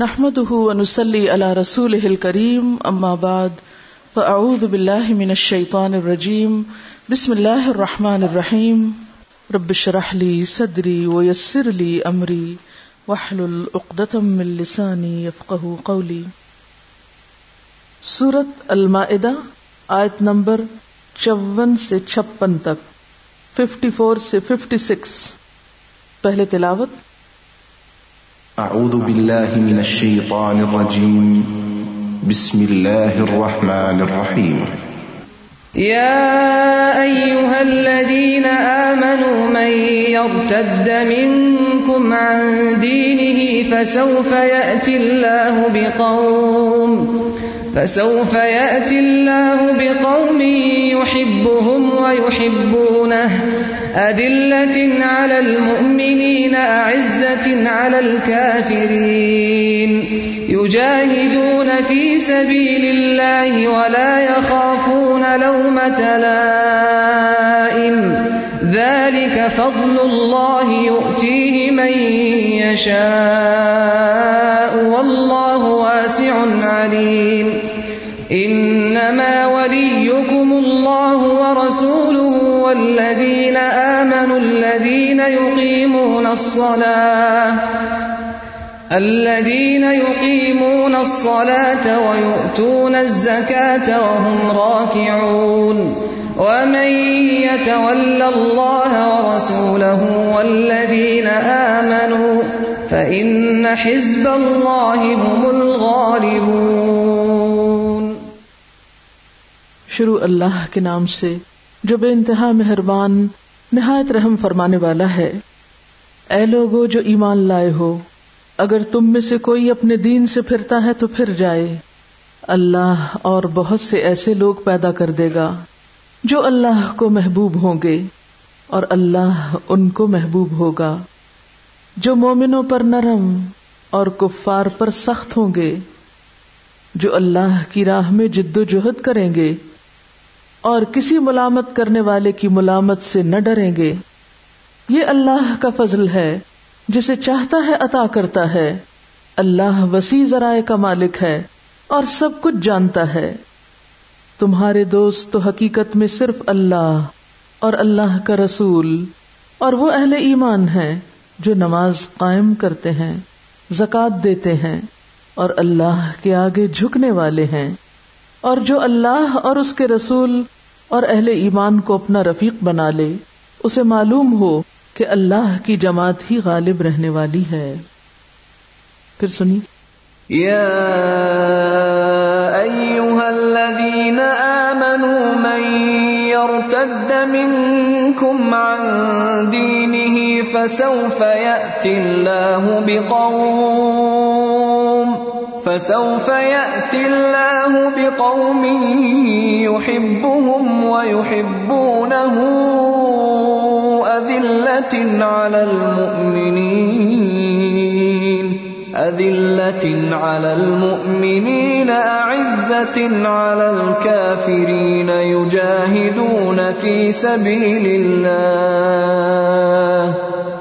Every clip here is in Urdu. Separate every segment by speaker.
Speaker 1: نحمده ونسلي على رسوله الكريم، أما بعد، فأعوذ بالله من الشيطان الرجيم. بسم الله الرحمن الرحيم. رب اشرح لي صدري ويسر لي أمري، واحلل عقدة من لساني يفقه قولي. سورة المائدہ، آیت نمبر چون سے چھپن تک ففٹی فور سے ففٹی سکس پہلے تلاوت
Speaker 2: أعوذ بالله من الشيطان الرجيم. بسم الله الرحمن الرحيم.
Speaker 3: يا أيها الذين آمنوا، من يرتد منكم عن دينه فسوف يأتي الله بقوم، فسوف يأتي الله بقوم يحبهم ويحبونه. أذلة على المؤمنين أعزة على الكافرين يجاهدون في سبيل الله ولا يخافون لومة لائم ذلك فضل الله يؤتيه من يشاء والله واسع عليم إنما وليكم الله ورسوله والذين آمنوا الذين يقيمون الصلاة الذين يقيمون الصلاة ويؤتون الزكاة وهم راكعون ومن يتول الله ورسوله والذين آمنوا فإن حزب الله هم الغالبون
Speaker 1: شروع اللہ کے نام سے، جو بے انتہا مہربان، نہایت رحم فرمانے والا ہے۔ اے لوگو، جو ایمان لائے ہو، اگر تم میں سے کوئی اپنے دین سے پھرتا ہے تو پھر جائے۔ اللہ اور بہت سے ایسے لوگ پیدا کر دے گا، جو اللہ کو محبوب ہوں گے، اور اللہ ان کو محبوب ہوگا۔ جو مومنوں پر نرم اور کفار پر سخت ہوں گے، جو اللہ کی راہ میں جد و جہد کریں گے۔ اور کسی ملامت کرنے والے کی ملامت سے نہ ڈریں گے۔ یہ اللہ کا فضل ہے، جسے چاہتا ہے عطا کرتا ہے۔ اللہ وسیع ذرائع کا مالک ہے اور سب کچھ جانتا ہے۔ تمہارے دوست تو حقیقت میں صرف اللہ اور اللہ کا رسول اور وہ اہل ایمان ہیں جو نماز قائم کرتے ہیں زکات دیتے ہیں اور اللہ کے آگے جھکنے والے ہیں۔ اور جو اللہ اور اس کے رسول اور اہل ایمان کو اپنا رفیق بنا لے، اسے معلوم ہو کہ اللہ کی جماعت ہی غالب رہنے والی ہے۔ پھر سنی
Speaker 3: يا أيها الذين آمنوا من يرتد منكم عن دينه فسوف يأتي الله بقوم۔ فسوف يأتي الله بقوم يحبهم ويحبونه أذلة على المؤمنين أذلة على المؤمنين أعزة على الكافرين يجاهدون في سبيل الله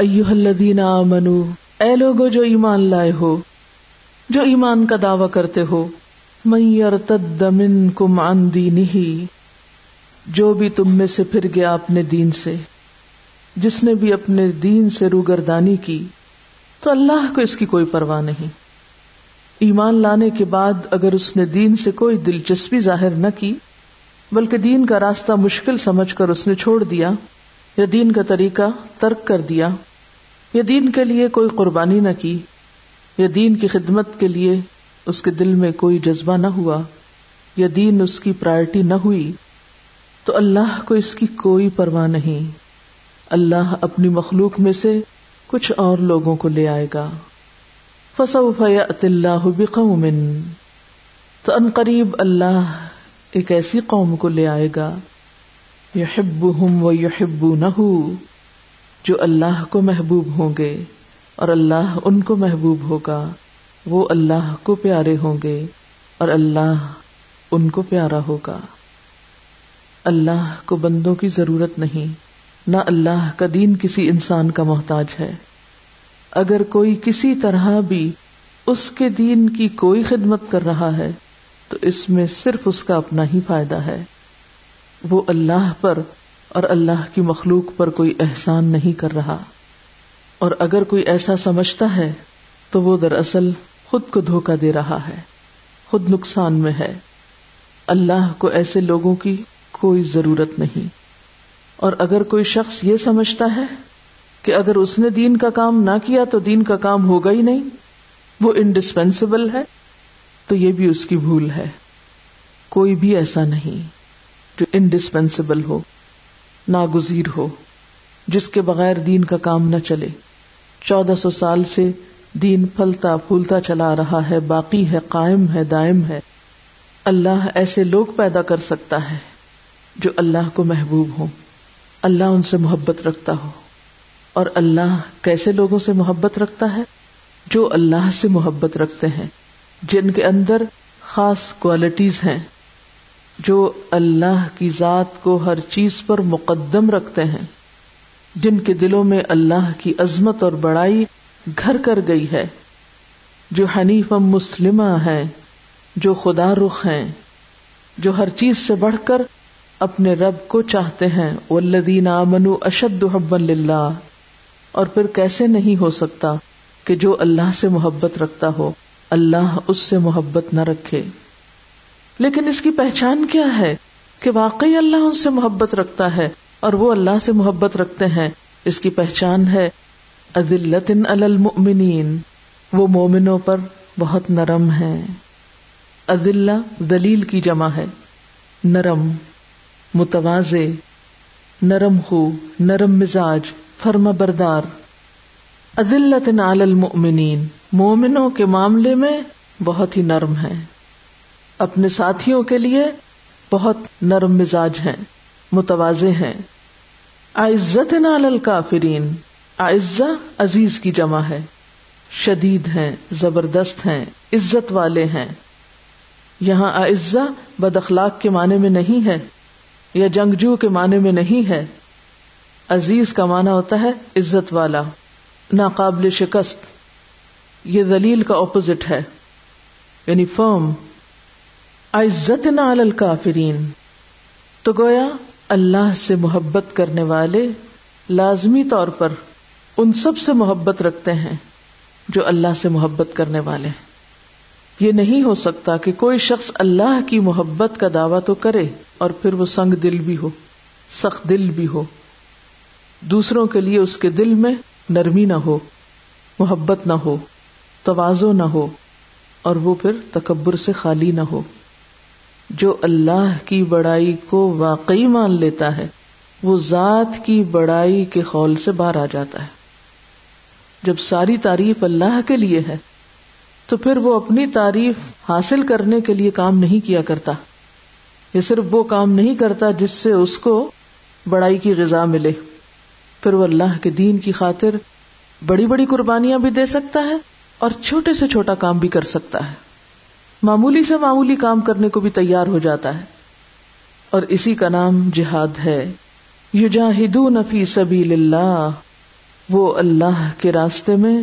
Speaker 1: ایوہ الذین آمنو، اے لوگو جو ایمان لائے ہو، جو ایمان کا دعوی کرتے ہو، من یرتد منکم عن دینہ، جو بھی تم میں سے پھر گیا اپنے دین سے، جس نے بھی اپنے دین سے روگردانی کی، تو اللہ کو اس کی کوئی پرواہ نہیں۔ ایمان لانے کے بعد اگر اس نے دین سے کوئی دلچسپی ظاہر نہ کی، بلکہ دین کا راستہ مشکل سمجھ کر اس نے چھوڑ دیا، یا دین کا طریقہ ترک کر دیا یا دین کے لیے کوئی قربانی نہ کی یا دین کی خدمت کے لیے اس کے دل میں کوئی جذبہ نہ ہوا یا دین اس کی پرائرٹی نہ ہوئی۔ تو اللہ کو اس کی کوئی پرواہ نہیں۔ اللہ اپنی مخلوق میں سے کچھ اور لوگوں کو لے آئے گا۔ فصوف اللہ بقوم۔ تو ان قریب اللہ ایک ایسی قوم کو لے آئے گا۔ یحبہم و یحبونہو جو اللہ کو محبوب ہوں گے اور اللہ ان کو محبوب ہوگا، وہ اللہ کو پیارے ہوں گے اور اللہ ان کو پیارا ہوگا۔ اللہ کو بندوں کی ضرورت نہیں، نہ اللہ کا دین کسی انسان کا محتاج ہے۔ اگر کوئی کسی طرح بھی اس کے دین کی کوئی خدمت کر رہا ہے، تو اس میں صرف اس کا اپنا ہی فائدہ ہے۔ وہ اللہ پر اور اللہ کی مخلوق پر کوئی احسان نہیں کر رہا۔ اور اگر کوئی ایسا سمجھتا ہے، تو وہ دراصل خود کو دھوکا دے رہا ہے، خود نقصان میں ہے۔ اللہ کو ایسے لوگوں کی کوئی ضرورت نہیں۔ اور اگر کوئی شخص یہ سمجھتا ہے کہ اگر اس نے دین کا کام نہ کیا تو دین کا کام ہوگا ہی نہیں، وہ انڈسپینسیبل ہے، تو یہ بھی اس کی بھول ہے۔ کوئی بھی ایسا نہیں جو انڈسپینسیبل ہو۔ ناگزیر ہو، جس کے بغیر دین کا کام نہ چلے۔ چودہ سو سال سے دین پھلتا پھولتا چلا رہا ہے، باقی ہے، قائم ہے، دائم ہے۔ اللہ ایسے لوگ پیدا کر سکتا ہے جو اللہ کو محبوب ہو اللہ ان سے محبت رکھتا ہو۔ اور اللہ کیسے لوگوں سے محبت رکھتا ہے؟ جو اللہ سے محبت رکھتے ہیں، جن کے اندر خاص کوالٹیز ہیں۔ جو اللہ کی ذات کو ہر چیز پر مقدم رکھتے ہیں، جن کے دلوں میں اللہ کی عظمت اور بڑائی گھر کر گئی ہے۔ جو حنیف مسلمہ ہے جو خدا رخ ہیں، جو ہر چیز سے بڑھ کر اپنے رب کو چاہتے ہیں۔ والذین آمنوا اشد حبا للہ اور پھر کیسے نہیں ہو سکتا کہ جو اللہ سے محبت رکھتا ہو، اللہ اس سے محبت نہ رکھے۔ لیکن اس کی پہچان کیا ہے کہ واقعی اللہ ان سے محبت رکھتا ہے اور وہ اللہ سے محبت رکھتے ہیں؟ اس کی پہچان ہے المؤمنین۔ وہ مومنوں پر بہت نرم ہے عدل دلیل کی جمع ہے۔ نرم متواز نرم خو، نرم مزاج فرما بردار۔ عدلت علی المؤمنین۔ مومنوں کے معاملے میں بہت ہی نرم ہے اپنے ساتھیوں کے لیے بہت نرم مزاج ہیں، متوازے ہیں۔ عزت نال الکافرین اعزا عزیز کی جمع ہے۔ شدید ہیں، زبردست ہیں، عزت والے ہیں۔ یہاں اعزا بد اخلاق کے معنی میں نہیں ہے، یا جنگجو کے معنی میں نہیں ہے۔ عزیز کا معنی ہوتا ہے عزت والا، ناقابل شکست۔ یہ دلیل کا اپوزٹ ہے یعنی فرم عزت نال الکافرین۔ تو گویا اللہ سے محبت کرنے والے لازمی طور پر ان سب سے محبت رکھتے ہیں جو اللہ سے محبت کرنے والے ہیں۔ یہ نہیں ہو سکتا کہ کوئی شخص اللہ کی محبت کا دعویٰ تو کرے اور پھر وہ سنگ دل بھی ہو، سخت دل بھی ہو۔ دوسروں کے لیے اس کے دل میں نرمی نہ ہو، محبت نہ ہو توازو نہ ہو اور وہ پھر تکبر سے خالی نہ ہو۔ جو اللہ کی بڑائی کو واقعی مان لیتا ہے، وہ ذات کی بڑائی کے خول سے باہر آ جاتا ہے۔ جب ساری تعریف اللہ کے لیے ہے، تو پھر وہ اپنی تعریف حاصل کرنے کے لیے کام نہیں کیا کرتا۔ یہ صرف وہ کام نہیں کرتا جس سے اس کو بڑائی کی غذا ملے۔ پھر وہ اللہ کے دین کی خاطر بڑی بڑی قربانیاں بھی دے سکتا ہے اور چھوٹے سے چھوٹا کام بھی کر سکتا ہے۔ معمولی سے معمولی کام کرنے کو بھی تیار ہو جاتا ہے۔ اور اسی کا نام جہاد ہے۔ یجاہدون فی سبیل اللہ وہ اللہ کے راستے میں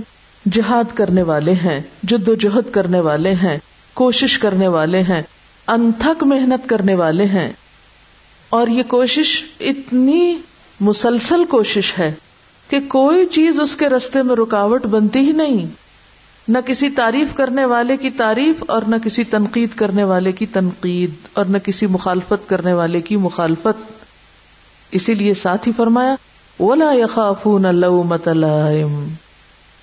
Speaker 1: جہاد کرنے والے ہیں جد و جہد کرنے والے ہیں، کوشش کرنے والے ہیں، انتھک محنت کرنے والے ہیں۔ اور یہ کوشش اتنی مسلسل کوشش ہے کہ کوئی چیز اس کے رستے میں رکاوٹ بنتی ہی نہیں۔ نہ کسی تعریف کرنے والے کی تعریف اور نہ کسی تنقید کرنے والے کی تنقید اور نہ کسی مخالفت کرنے والے کی مخالفت اسی لیے ساتھ ہی فرمایا، ولا یخافون لومت لائم۔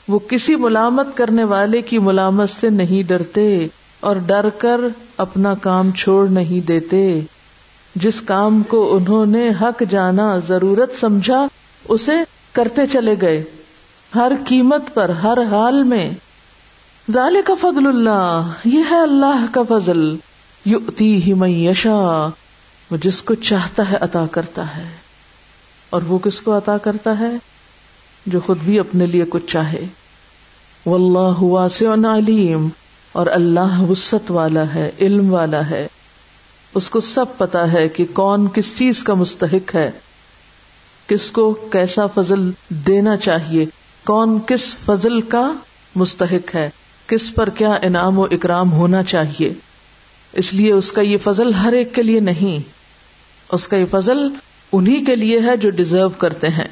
Speaker 1: وہ کسی ملامت کرنے والے کی ملامت سے نہیں ڈرتے اور ڈر کر اپنا کام چھوڑ نہیں دیتے۔ جس کام کو انہوں نے حق جانا، ضرورت سمجھا، اسے کرتے چلے گئے۔ ہر قیمت پر، ہر حال میں۔ ڈالے کا فضل اللہ، یہ ہے اللہ کا فضل۔ یؤتی ہی میشا وہ جس کو چاہتا ہے عطا کرتا ہے۔ اور وہ کس کو عطا کرتا ہے؟ جو خود بھی اپنے لیے کچھ چاہے۔ واللہ واسع علیم، اور اللہ وسط والا ہے، علم والا ہے۔ اس کو سب پتا ہے کہ کون کس چیز کا مستحق ہے۔ کس کو کیسا فضل دینا چاہیے، کون کس فضل کا مستحق ہے۔ کس پر کیا انعام و اکرام ہونا چاہیے؟ اس لیے اس کا یہ فضل ہر ایک کے لیے نہیں۔ اس کا یہ فضل انہی کے لیے ہے جو ڈیزرو کرتے ہیں۔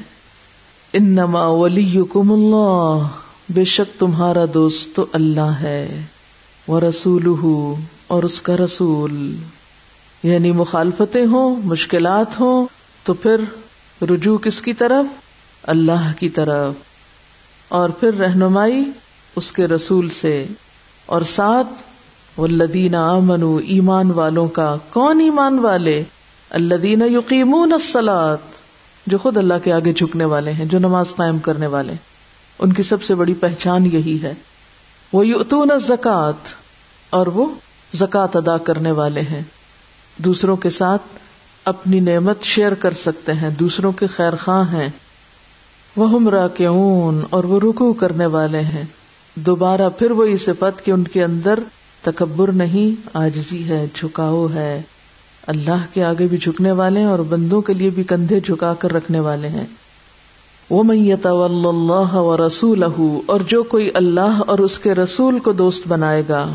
Speaker 1: انما ولیکم اللہ۔ بے شک تمہارا دوست تو اللہ ہے۔ وہ رسول اور اس کا رسول۔ یعنی مخالفتیں ہوں، مشکلات ہوں، تو پھر رجوع کس کی طرف؟ اللہ کی طرف۔ اور پھر رہنمائی اس کے رسول سے اور ساتھ والذین آمنوا ایمان والوں کا کون ایمان والے؟ الذین یقیمون الصلاۃ جو خود اللہ کے آگے جھکنے والے ہیں، جو نماز قائم کرنے والے ان کی سب سے بڑی پہچان یہی ہے۔ وہ یؤتون الزکات اور وہ زکات ادا کرنے والے ہیں۔ دوسروں کے ساتھ اپنی نعمت شیئر کر سکتے ہیں۔ دوسروں کے خیر خواہ ہیں۔ وہ ہمراہ کے اور وہ رکو کرنے والے ہیں۔ دوبارہ پھر وہی صفت کہ ان کے اندر تکبر نہیں آجزی ہے، جھکاؤ ہے۔ اللہ کے آگے بھی جھکنے والے ہیں اور بندوں کے لیے بھی کندھے جھکا کر رکھنے والے ہیں۔ وہ میت اللہ و رسول اور جو کوئی اللہ اور اس کے رسول کو دوست بنائے گا۔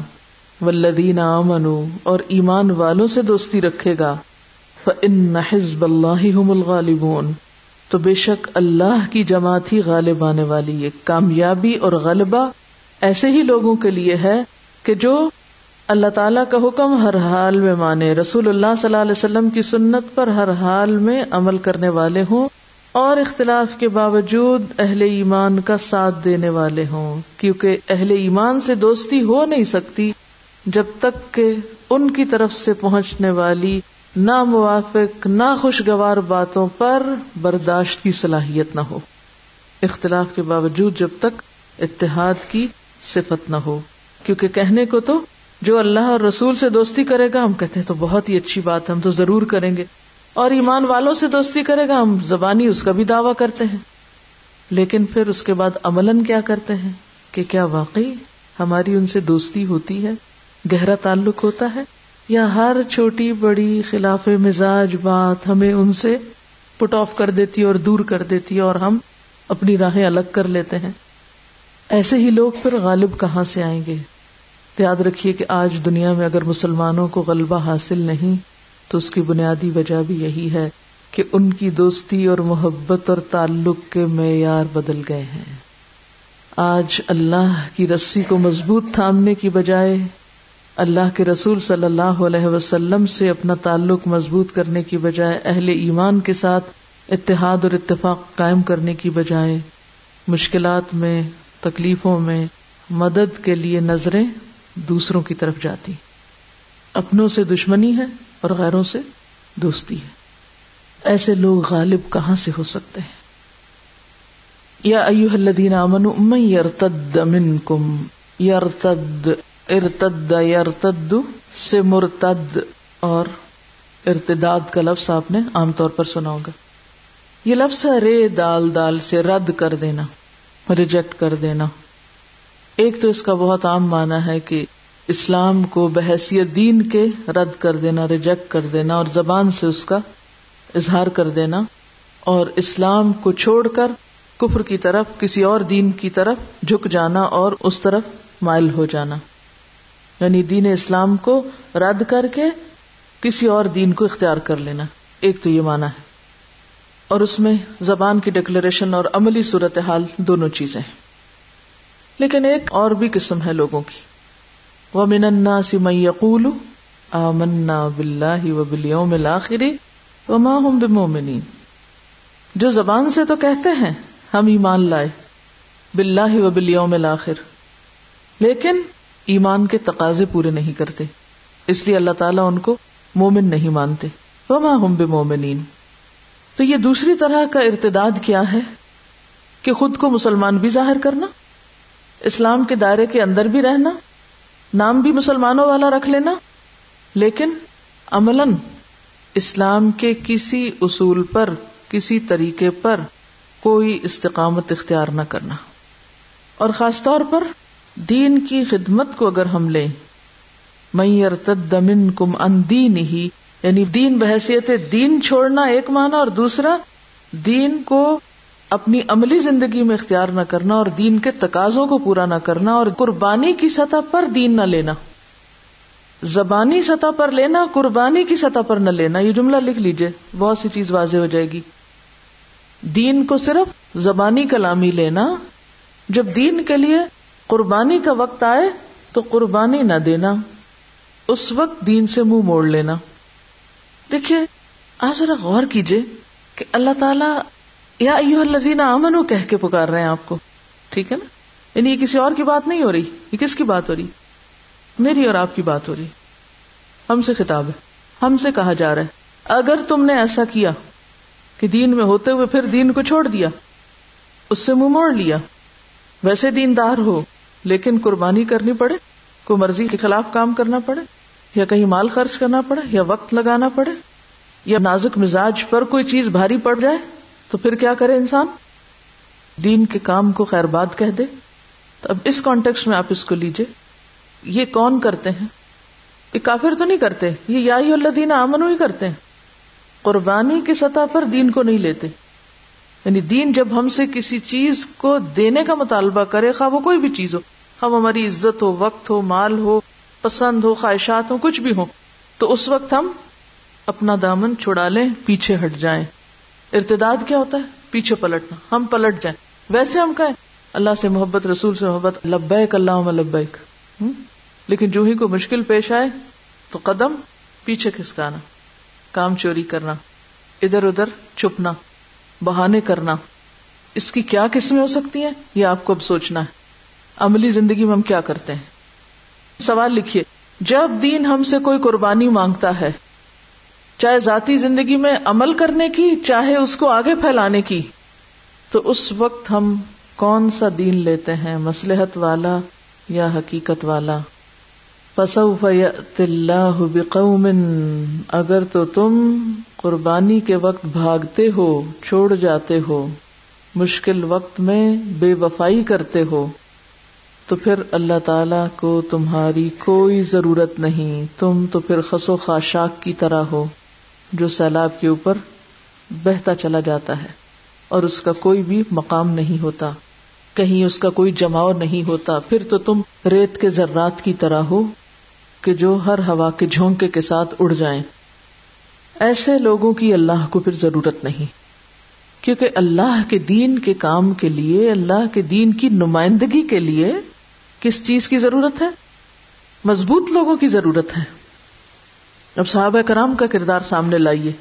Speaker 1: ولدین امن اور ایمان والوں سے دوستی رکھے گا۔ ان حزب اللہ الغالبون۔ تو بے شک اللہ کی جماعت ہی غالب آنے والی ہے، کامیابی اور غلبہ ایسے ہی لوگوں کے لیے ہے کہ جو اللہ تعالیٰ کا حکم ہر حال میں مانے۔ رسول اللہ صلی اللہ علیہ وسلم کی سنت پر ہر حال میں عمل کرنے والے ہوں اور اختلاف کے باوجود اہل ایمان کا ساتھ دینے والے ہوں، کیونکہ اہل ایمان سے دوستی ہو نہیں سکتی جب تک کہ ان کی طرف سے پہنچنے والی نہ موافق نہ خوشگوار باتوں پر برداشت کی صلاحیت نہ ہو۔ اختلاف کے باوجود جب تک اتحاد کی صفت نہ ہو۔ کیونکہ کہنے کو تو جو اللہ اور رسول سے دوستی کرے گا، ہم کہتے ہیں تو بہت ہی اچھی بات ہے، ہم تو ضرور کریں گے۔ اور ایمان والوں سے دوستی کرے گا، ہم زبانی اس کا بھی دعوی کرتے ہیں۔ لیکن پھر اس کے بعد عمل کیا کرتے ہیں؟ کہ کیا واقعی ہماری ان سے دوستی ہوتی ہے؟ گہرا تعلق ہوتا ہے؟ یا ہر چھوٹی بڑی خلاف مزاج بات ہمیں ان سے پٹ آف کر دیتی اور دور کر دیتی اور ہم اپنی راہیں الگ کر لیتے ہیں؟ ایسے ہی لوگ پھر غالب کہاں سے آئیں گے؟ تو یاد رکھیے کہ آج دنیا میں اگر مسلمانوں کو غلبہ حاصل نہیں، تو اس کی بنیادی وجہ بھی یہی ہے کہ ان کی دوستی اور محبت اور تعلق کے معیار بدل گئے ہیں۔ آج اللہ کی رسی کو مضبوط تھامنے کی بجائے اللہ کے رسول صلی اللہ علیہ وسلم سے اپنا تعلق مضبوط کرنے کی بجائے اہل ایمان کے ساتھ اتحاد اور اتفاق قائم کرنے کی بجائے مشکلات میں تکلیفوں میں مدد کے لیے نظریں دوسروں کی طرف جاتی اپنوں سے دشمنی ہے اور غیروں سے دوستی ہے۔ ایسے لوگ غالب کہاں سے ہو سکتے ہیں؟ یا ایوہ الذین آمنوا من یرتد منکم، یرتد، ارتد، یرتد سے مرتد اور ارتداد کا لفظ آپ نے عام طور پر سنا ہوگا۔ یہ لفظ ہے رے، دال دال سے رد کر دینا۔ ریجیکٹ کر دینا۔ ایک تو اس کا بہت عام مانا ہے کہ اسلام کو بحثیت دین کے رد کر دینا، ریجیکٹ کر دینا اور زبان سے اس کا اظہار کر دینا اور اسلام کو چھوڑ کر کفر کی طرف، کسی اور دین کی طرف جھک جانا اور اس طرف مائل ہو جانا۔ یعنی دین اسلام کو رد کر کے کسی اور دین کو اختیار کر لینا۔ ایک تو یہ مانا ہے۔ اور اس میں زبان کی ڈکلریشن اور عملی صورت حال دونوں چیزیں لیکن ایک اور بھی قسم ہے لوگوں کی۔ وہ من الناس من یقول آمنا باللہ و الاخر وما هم بمؤمنین جو زبان سے تو کہتے ہیں، ہم ایمان لائے۔ باللہ و بالیوم الاخر لیکن ایمان کے تقاضے پورے نہیں کرتے۔ اس لیے اللہ تعالیٰ ان کو مومن نہیں مانتے۔ وما ہم بمؤمنین تو یہ دوسری طرح کا ارتداد کیا ہے کہ خود کو مسلمان بھی ظاہر کرنا، اسلام کے دائرے کے اندر بھی رہنا، نام بھی مسلمانوں والا رکھ لینا، لیکن عمل اسلام کے کسی اصول پر، کسی طریقے پر کوئی استقامت اختیار نہ کرنا۔ اور خاص طور پر دین کی خدمت کو اگر ہم لیں میئر تدمن کم ان دین ہی یعنی دین بحثیت دین چھوڑنا ایک مانا اور دوسرا دین کو اپنی عملی زندگی میں اختیار نہ کرنا اور دین کے تقاضوں کو پورا نہ کرنا اور قربانی کی سطح پر دین نہ لینا۔ زبانی سطح پر لینا، قربانی کی سطح پر نہ لینا، یہ جملہ لکھ لیجیے، بہت سی چیز واضح ہو جائے گی۔ دین کو صرف زبانی کلامی لینا، جب دین کے لیے قربانی کا وقت آئے تو قربانی نہ دینا، اس وقت دین سے منہ موڑ لینا۔ دیکھیے آج ذرا غور کیجیے کہ اللہ تعالی یا الذین آمنو کہہ کے پکار رہے ہیں آپ کو۔ ٹھیک ہے نا؟ یعنی یہ کسی اور کی بات نہیں ہو رہی، یہ کس کی بات ہو رہی؟ میری اور آپ کی بات ہو رہی۔ ہم سے خطاب ہے، ہم سے کہا جا رہا ہے۔ اگر تم نے ایسا کیا کہ دین میں ہوتے ہوئے پھر دین کو چھوڑ دیا، اس سے منہ موڑ لیا۔ ویسے دیندار ہو، لیکن قربانی کرنی پڑے کوئی مرضی کے خلاف کام کرنا پڑے۔ یا کہیں مال خرچ کرنا پڑے یا وقت لگانا پڑے یا نازک مزاج پر کوئی چیز بھاری پڑ جائے تو پھر کیا کرے انسان؟ دین کے کام کو خیر بات کہہ دے۔ تو اب اس کانٹیکس میں آپ اس کو لیجیے یہ کون کرتے ہیں؟ یہ کافر تو نہیں کرتے، یہ یا اللہ دین امن ہی کرتے ہیں۔ قربانی کی سطح پر دین کو نہیں لیتے۔ یعنی دین جب ہم سے کسی چیز کو دینے کا مطالبہ کرے، خواہ وہ کوئی بھی چیز ہو، خواہ ہماری عزت ہو، وقت ہو، مال ہو پسند ہو خواہشات ہو کچھ بھی ہو تو اس وقت ہم اپنا دامن چھڑا لیں، پیچھے ہٹ جائیں۔ ارتداد کیا ہوتا ہے؟ پیچھے پلٹنا، ہم پلٹ جائیں۔ ویسے ہم کہیں، اللہ سے محبت، رسول سے محبت، لبیک اللہ لبیک۔ لیکن جو ہی کو مشکل پیش آئے، تو قدم پیچھے کھسکانا، کام چوری کرنا، ادھر ادھر چھپنا، بہانے کرنا۔ اس کی کیا قسمیں ہو سکتی ہیں؟ یہ آپ کو اب سوچنا ہے۔ عملی زندگی میں ہم کیا کرتے ہیں؟ سوال لکھیے، جب دین ہم سے کوئی قربانی مانگتا ہے، چاہے ذاتی زندگی میں عمل کرنے کی، چاہے اس کو آگے پھیلانے کی، تو اس وقت ہم کون سا دین لیتے ہیں؟ مسلحت والا یا حقیقت والا؟ اللہ بقوم، اگر تو تم قربانی کے وقت بھاگتے ہو، چھوڑ جاتے ہو، مشکل وقت میں بے وفائی کرتے ہو۔ تو پھر اللہ تعالی کو تمہاری کوئی ضرورت نہیں۔ تم تو پھر خسو خاشاک کی طرح ہو، جو سیلاب کے اوپر بہتا چلا جاتا ہے، اور اس کا کوئی بھی مقام نہیں ہوتا۔ کہیں اس کا کوئی جماؤ نہیں ہوتا۔ پھر تو تم ریت کے ذرات کی طرح ہو کہ جو ہر ہوا کے جھونکے کے ساتھ اڑ جائیں۔ ایسے لوگوں کی اللہ کو پھر ضرورت نہیں۔ کیونکہ اللہ کے دین کے کام کے لیے، اللہ کے دین کی نمائندگی کے لیے کس چیز کی ضرورت ہے؟ مضبوط لوگوں کی ضرورت ہے۔ اب صحابہ کرام کا کردار سامنے لائیے۔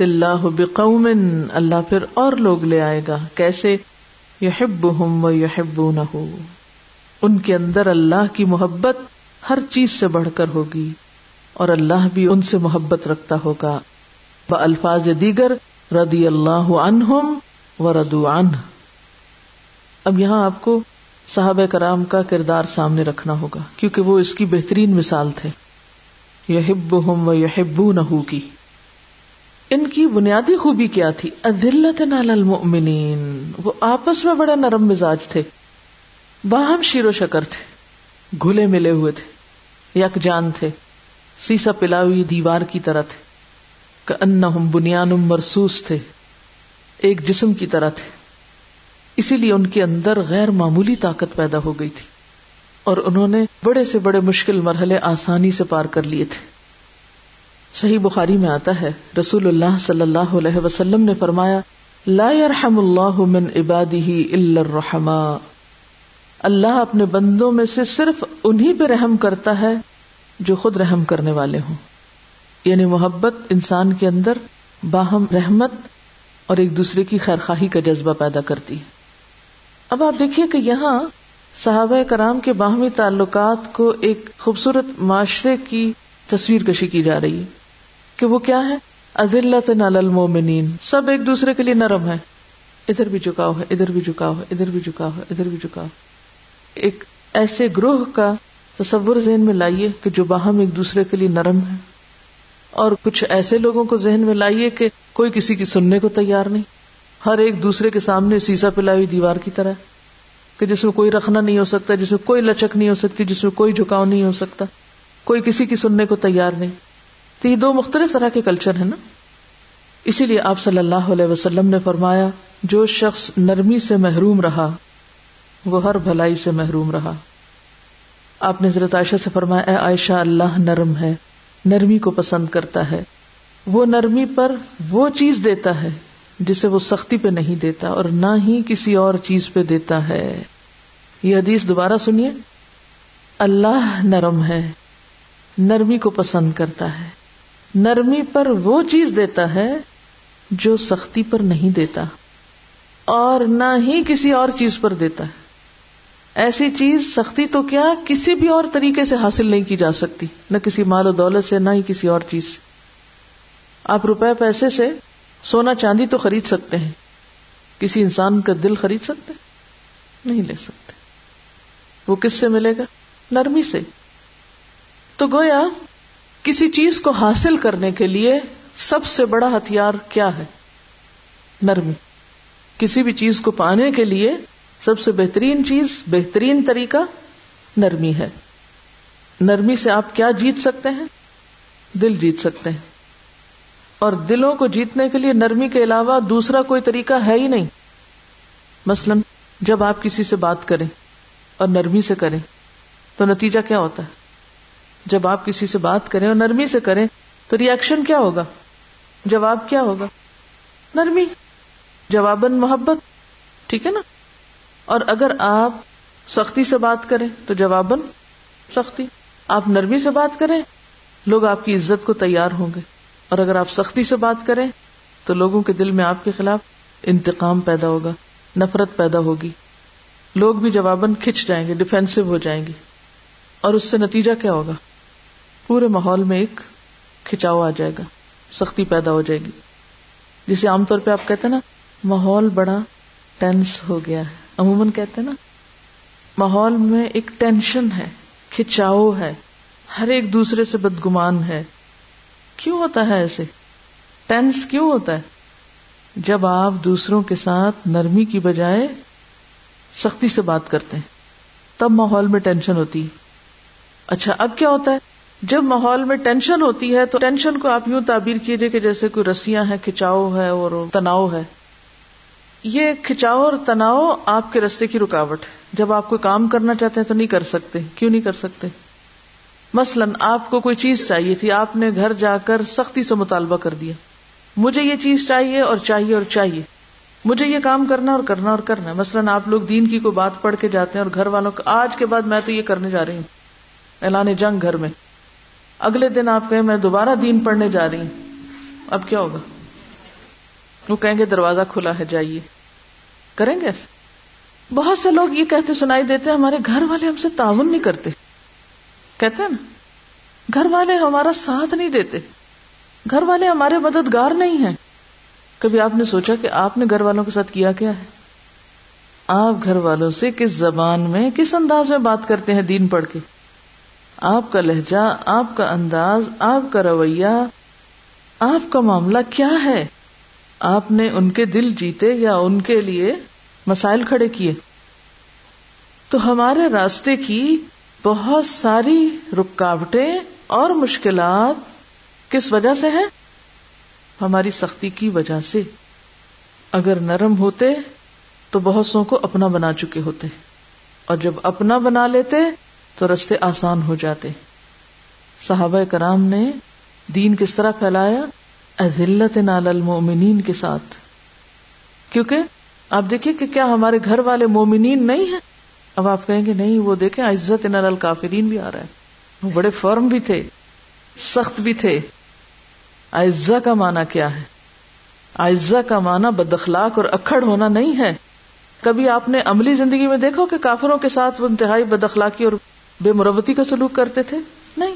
Speaker 1: اللہ بقوم، اللہ پھر اور لوگ لے آئے گا۔ کیسے؟ یحبہم و ان کے اندر اللہ کی محبت ہر چیز سے بڑھ کر ہوگی اور اللہ بھی ان سے محبت رکھتا ہوگا۔ الفاظ دیگر ردی اللہ عنہم و ردو عنہ۔ اب یہاں آپ کو صحاب کرام کا کردار سامنے رکھنا ہوگا، کیونکہ وہ اس کی بہترین مثال تھے۔ یحب ہم و یحب نہ کی۔ ان کی بنیادی خوبی کیا تھی؟ ادلت نال المؤمنین۔ وہ آپس میں بڑا نرم مزاج تھے۔ باہم شیر و شکر تھے۔ گھلے ملے ہوئے تھے۔ یک جان تھے۔ سیسا پلاوی دیوار کی طرح تھے۔ کہ ان بنیان مرسوس تھے۔ ایک جسم کی طرح تھے۔ اسی لیے ان کے اندر غیر معمولی طاقت پیدا ہو گئی تھی اور انہوں نے بڑے سے بڑے مشکل مرحلے آسانی سے پار کر لیے تھے۔ صحیح بخاری میں آتا ہے، رسول اللہ صلی اللہ علیہ وسلم نے فرمایا، لا يرحم اللہ من عباده الا الرحماء۔ اللہ اپنے بندوں میں سے صرف انہی پہ رحم کرتا ہے جو خود رحم کرنے والے ہوں۔ یعنی محبت انسان کے اندر باہم رحمت اور ایک دوسرے کی خیر خواہی کا جذبہ پیدا کرتی۔ ہے اب آپ دیکھیے کہ یہاں صحابہ کرام کے باہمی تعلقات کو ایک خوبصورت معاشرے کی تصویر کشی کی جا رہی ہے کہ وہ کیا ہے؟ عدلت نال المومنین سب ایک دوسرے کے لیے نرم ہے ادھر بھی جھکاؤ ہے، ادھر بھی جھکاؤ ہے، ادھر بھی جھکاؤ ہے، ادھر بھی جھکاؤ ایک ایسے گروہ کا تصور ذہن میں لائیے کہ جو باہم ایک دوسرے کے لیے نرم ہے اور کچھ ایسے لوگوں کو ذہن میں لائیے کہ کوئی کسی کی سننے کو تیار نہیں۔ ہر ایک دوسرے کے سامنے سیسا پلائی ہوئی دیوار کی طرح کہ جس میں کوئی رکھنا نہیں ہو سکتا، جس میں کوئی لچک نہیں ہو سکتی، جس میں کوئی جھکاؤ نہیں ہو سکتا، کوئی کسی کی سننے کو تیار نہیں۔ تو یہ دو مختلف طرح کے کلچر ہیں نا۔ اسی لیے آپ صلی اللہ علیہ وسلم نے فرمایا، جو شخص نرمی سے محروم رہا، وہ ہر بھلائی سے محروم رہا۔ آپ نے حضرت عائشہ سے فرمایا، اے عائشہ، اللہ نرم ہے، نرمی کو پسند کرتا ہے۔ وہ نرمی پر وہ چیز دیتا ہے۔ جسے وہ سختی پہ نہیں دیتا اور نہ ہی کسی اور چیز پہ دیتا ہے۔ یہ حدیث دوبارہ سنیے۔ اللہ نرم ہے، نرمی کو پسند کرتا ہے۔ نرمی پر وہ چیز دیتا ہے جو سختی پر نہیں دیتا اور نہ ہی کسی اور چیز پر دیتا ہے۔ ایسی چیز، سختی تو کیا کسی بھی اور طریقے سے حاصل نہیں کی جا سکتی، نہ کسی مال و دولت سے، نہ ہی کسی اور چیز سے۔ آپ روپے پیسے سے سونا چاندی تو خرید سکتے ہیں۔ کسی انسان کا دل خرید سکتے نہیں لے سکتے۔ وہ کس سے ملے گا؟ نرمی سے۔ تو گویا کسی چیز کو حاصل کرنے کے لیے سب سے بڑا ہتھیار کیا ہے؟ نرمی۔ کسی بھی چیز کو پانے کے لیے سب سے بہترین چیز، بہترین طریقہ نرمی ہے۔ نرمی سے آپ کیا جیت سکتے ہیں؟ دل جیت سکتے ہیں۔ اور دلوں کو جیتنے کے لیے نرمی کے علاوہ دوسرا کوئی طریقہ ہے ہی نہیں۔ مثلا جب آپ کسی سے بات کریں اور نرمی سے کریں، تو نتیجہ کیا ہوتا ہے؟ جب آپ کسی سے بات کریں اور نرمی سے کریں، تو ریئیکشن کیا ہوگا؟ جواب کیا ہوگا؟ نرمی۔ جواباً محبت۔ ٹھیک ہے نا؟ اور اگر آپ سختی سے بات کریں، تو جواباً سختی۔ آپ نرمی سے بات کریں، لوگ آپ کی عزت کو تیار ہوں گے۔ اور اگر آپ سختی سے بات کریں تو لوگوں کے دل میں آپ کے خلاف انتقام پیدا ہوگا، نفرت پیدا ہوگی۔ لوگ بھی جواباً کھچ جائیں گے ڈیفینسو ہو جائیں گے۔ اور اس سے نتیجہ کیا ہوگا؟ پورے ماحول میں ایک کھچاؤ آ جائے گا، سختی پیدا ہو جائے گی۔ جسے عام طور پہ آپ کہتے ہیں نا، ماحول بڑا ٹینس ہو گیا ہے۔ عموماً کہتے ہیں نا، ماحول میں ایک ٹینشن ہے، کھچاؤ ہے، ہر ایک دوسرے سے بدگمان ہے۔ کیوں ہوتا ہے ایسے؟ ٹینس کیوں ہوتا ہے؟ جب آپ دوسروں کے ساتھ نرمی کی بجائے سختی سے بات کرتے ہیں، تب ماحول میں ٹینشن ہوتی ہے۔ اچھا اب کیا ہوتا ہے؟ جب ماحول میں ٹینشن ہوتی ہے تو ٹینشن کو آپ یوں تعبیر کیجیے کہ جیسے کوئی رسیاں ہیں، کھچاؤ ہے اور تناؤ ہے۔ یہ کھچاؤ اور تناؤ آپ کے رستے کی رکاوٹ ہے۔ جب آپ کوئی کام کرنا چاہتے ہیں تو نہیں کر سکتے، کیوں نہیں کر سکتے؟ مثلاً آپ کو کوئی چیز چاہیے تھی، آپ نے گھر جا کر سختی سے مطالبہ کر دیا۔ مجھے یہ چیز چاہیے اور چاہیے اور چاہیے۔ مجھے یہ کام کرنا اور کرنا اور کرنا۔ مثلاً آپ لوگ دین کی کوئی بات پڑھ کے جاتے ہیں اور گھر والوں کو آج کے بعد میں تو یہ کرنے جا رہی ہوں۔ اعلان جنگ گھر میں۔ اگلے دن آپ کہیں میں دوبارہ دین پڑھنے جا رہی ہوں۔ اب کیا ہوگا؟ وہ کہیں گے دروازہ کھلا ہے، جائیے۔ کریں گے؟ بہت سے لوگ یہ کہتے سنائی دیتے ہمارے گھر والے ہم سے تعاون نہیں کرتے۔ کہتے ہیں نا، گھر والے ہمارا ساتھ نہیں دیتے، گھر والے ہمارے مددگار نہیں ہیں۔ کبھی آپ نے سوچا کہ آپ نے گھر والوں کے ساتھ کیا کیا ہے؟ آپ گھر والوں سے کس زبان میں، کس انداز میں بات کرتے ہیں دین پڑھ کے؟ آپ کا لہجہ، آپ کا انداز، آپ کا رویہ، آپ کا معاملہ کیا ہے؟ آپ نے ان کے دل جیتے یا ان کے لیے مسائل کھڑے کیے؟ تو ہمارے راستے کی بہت ساری رکاوٹیں اور مشکلات کس وجہ سے ہیں؟ ہماری سختی کی وجہ سے۔ اگر نرم ہوتے تو بہت سو کو اپنا بنا چکے ہوتے اور جب اپنا بنا لیتے تو رستے آسان ہو جاتے۔ صحابہ کرام نے دین کس طرح پھیلایا؟ ازلت نال المومنین کے ساتھ۔ کیونکہ آپ دیکھیے کہ کیا ہمارے گھر والے مومنین نہیں ہیں؟ اب آپ کہیں گے نہیں، وہ دیکھیں عزت ان الکافرین بھی آ رہا ہے۔ وہ بڑے فرم بھی تھے، سخت بھی تھے۔ عزا کا معنی کیا ہے؟ عزا کا معنی بدخلاق اور اکھڑ ہونا نہیں ہے۔ کبھی آپ نے عملی زندگی میں دیکھو کہ کافروں کے ساتھ وہ انتہائی بد اخلاقی اور بے مروتی کا سلوک کرتے تھے؟ نہیں،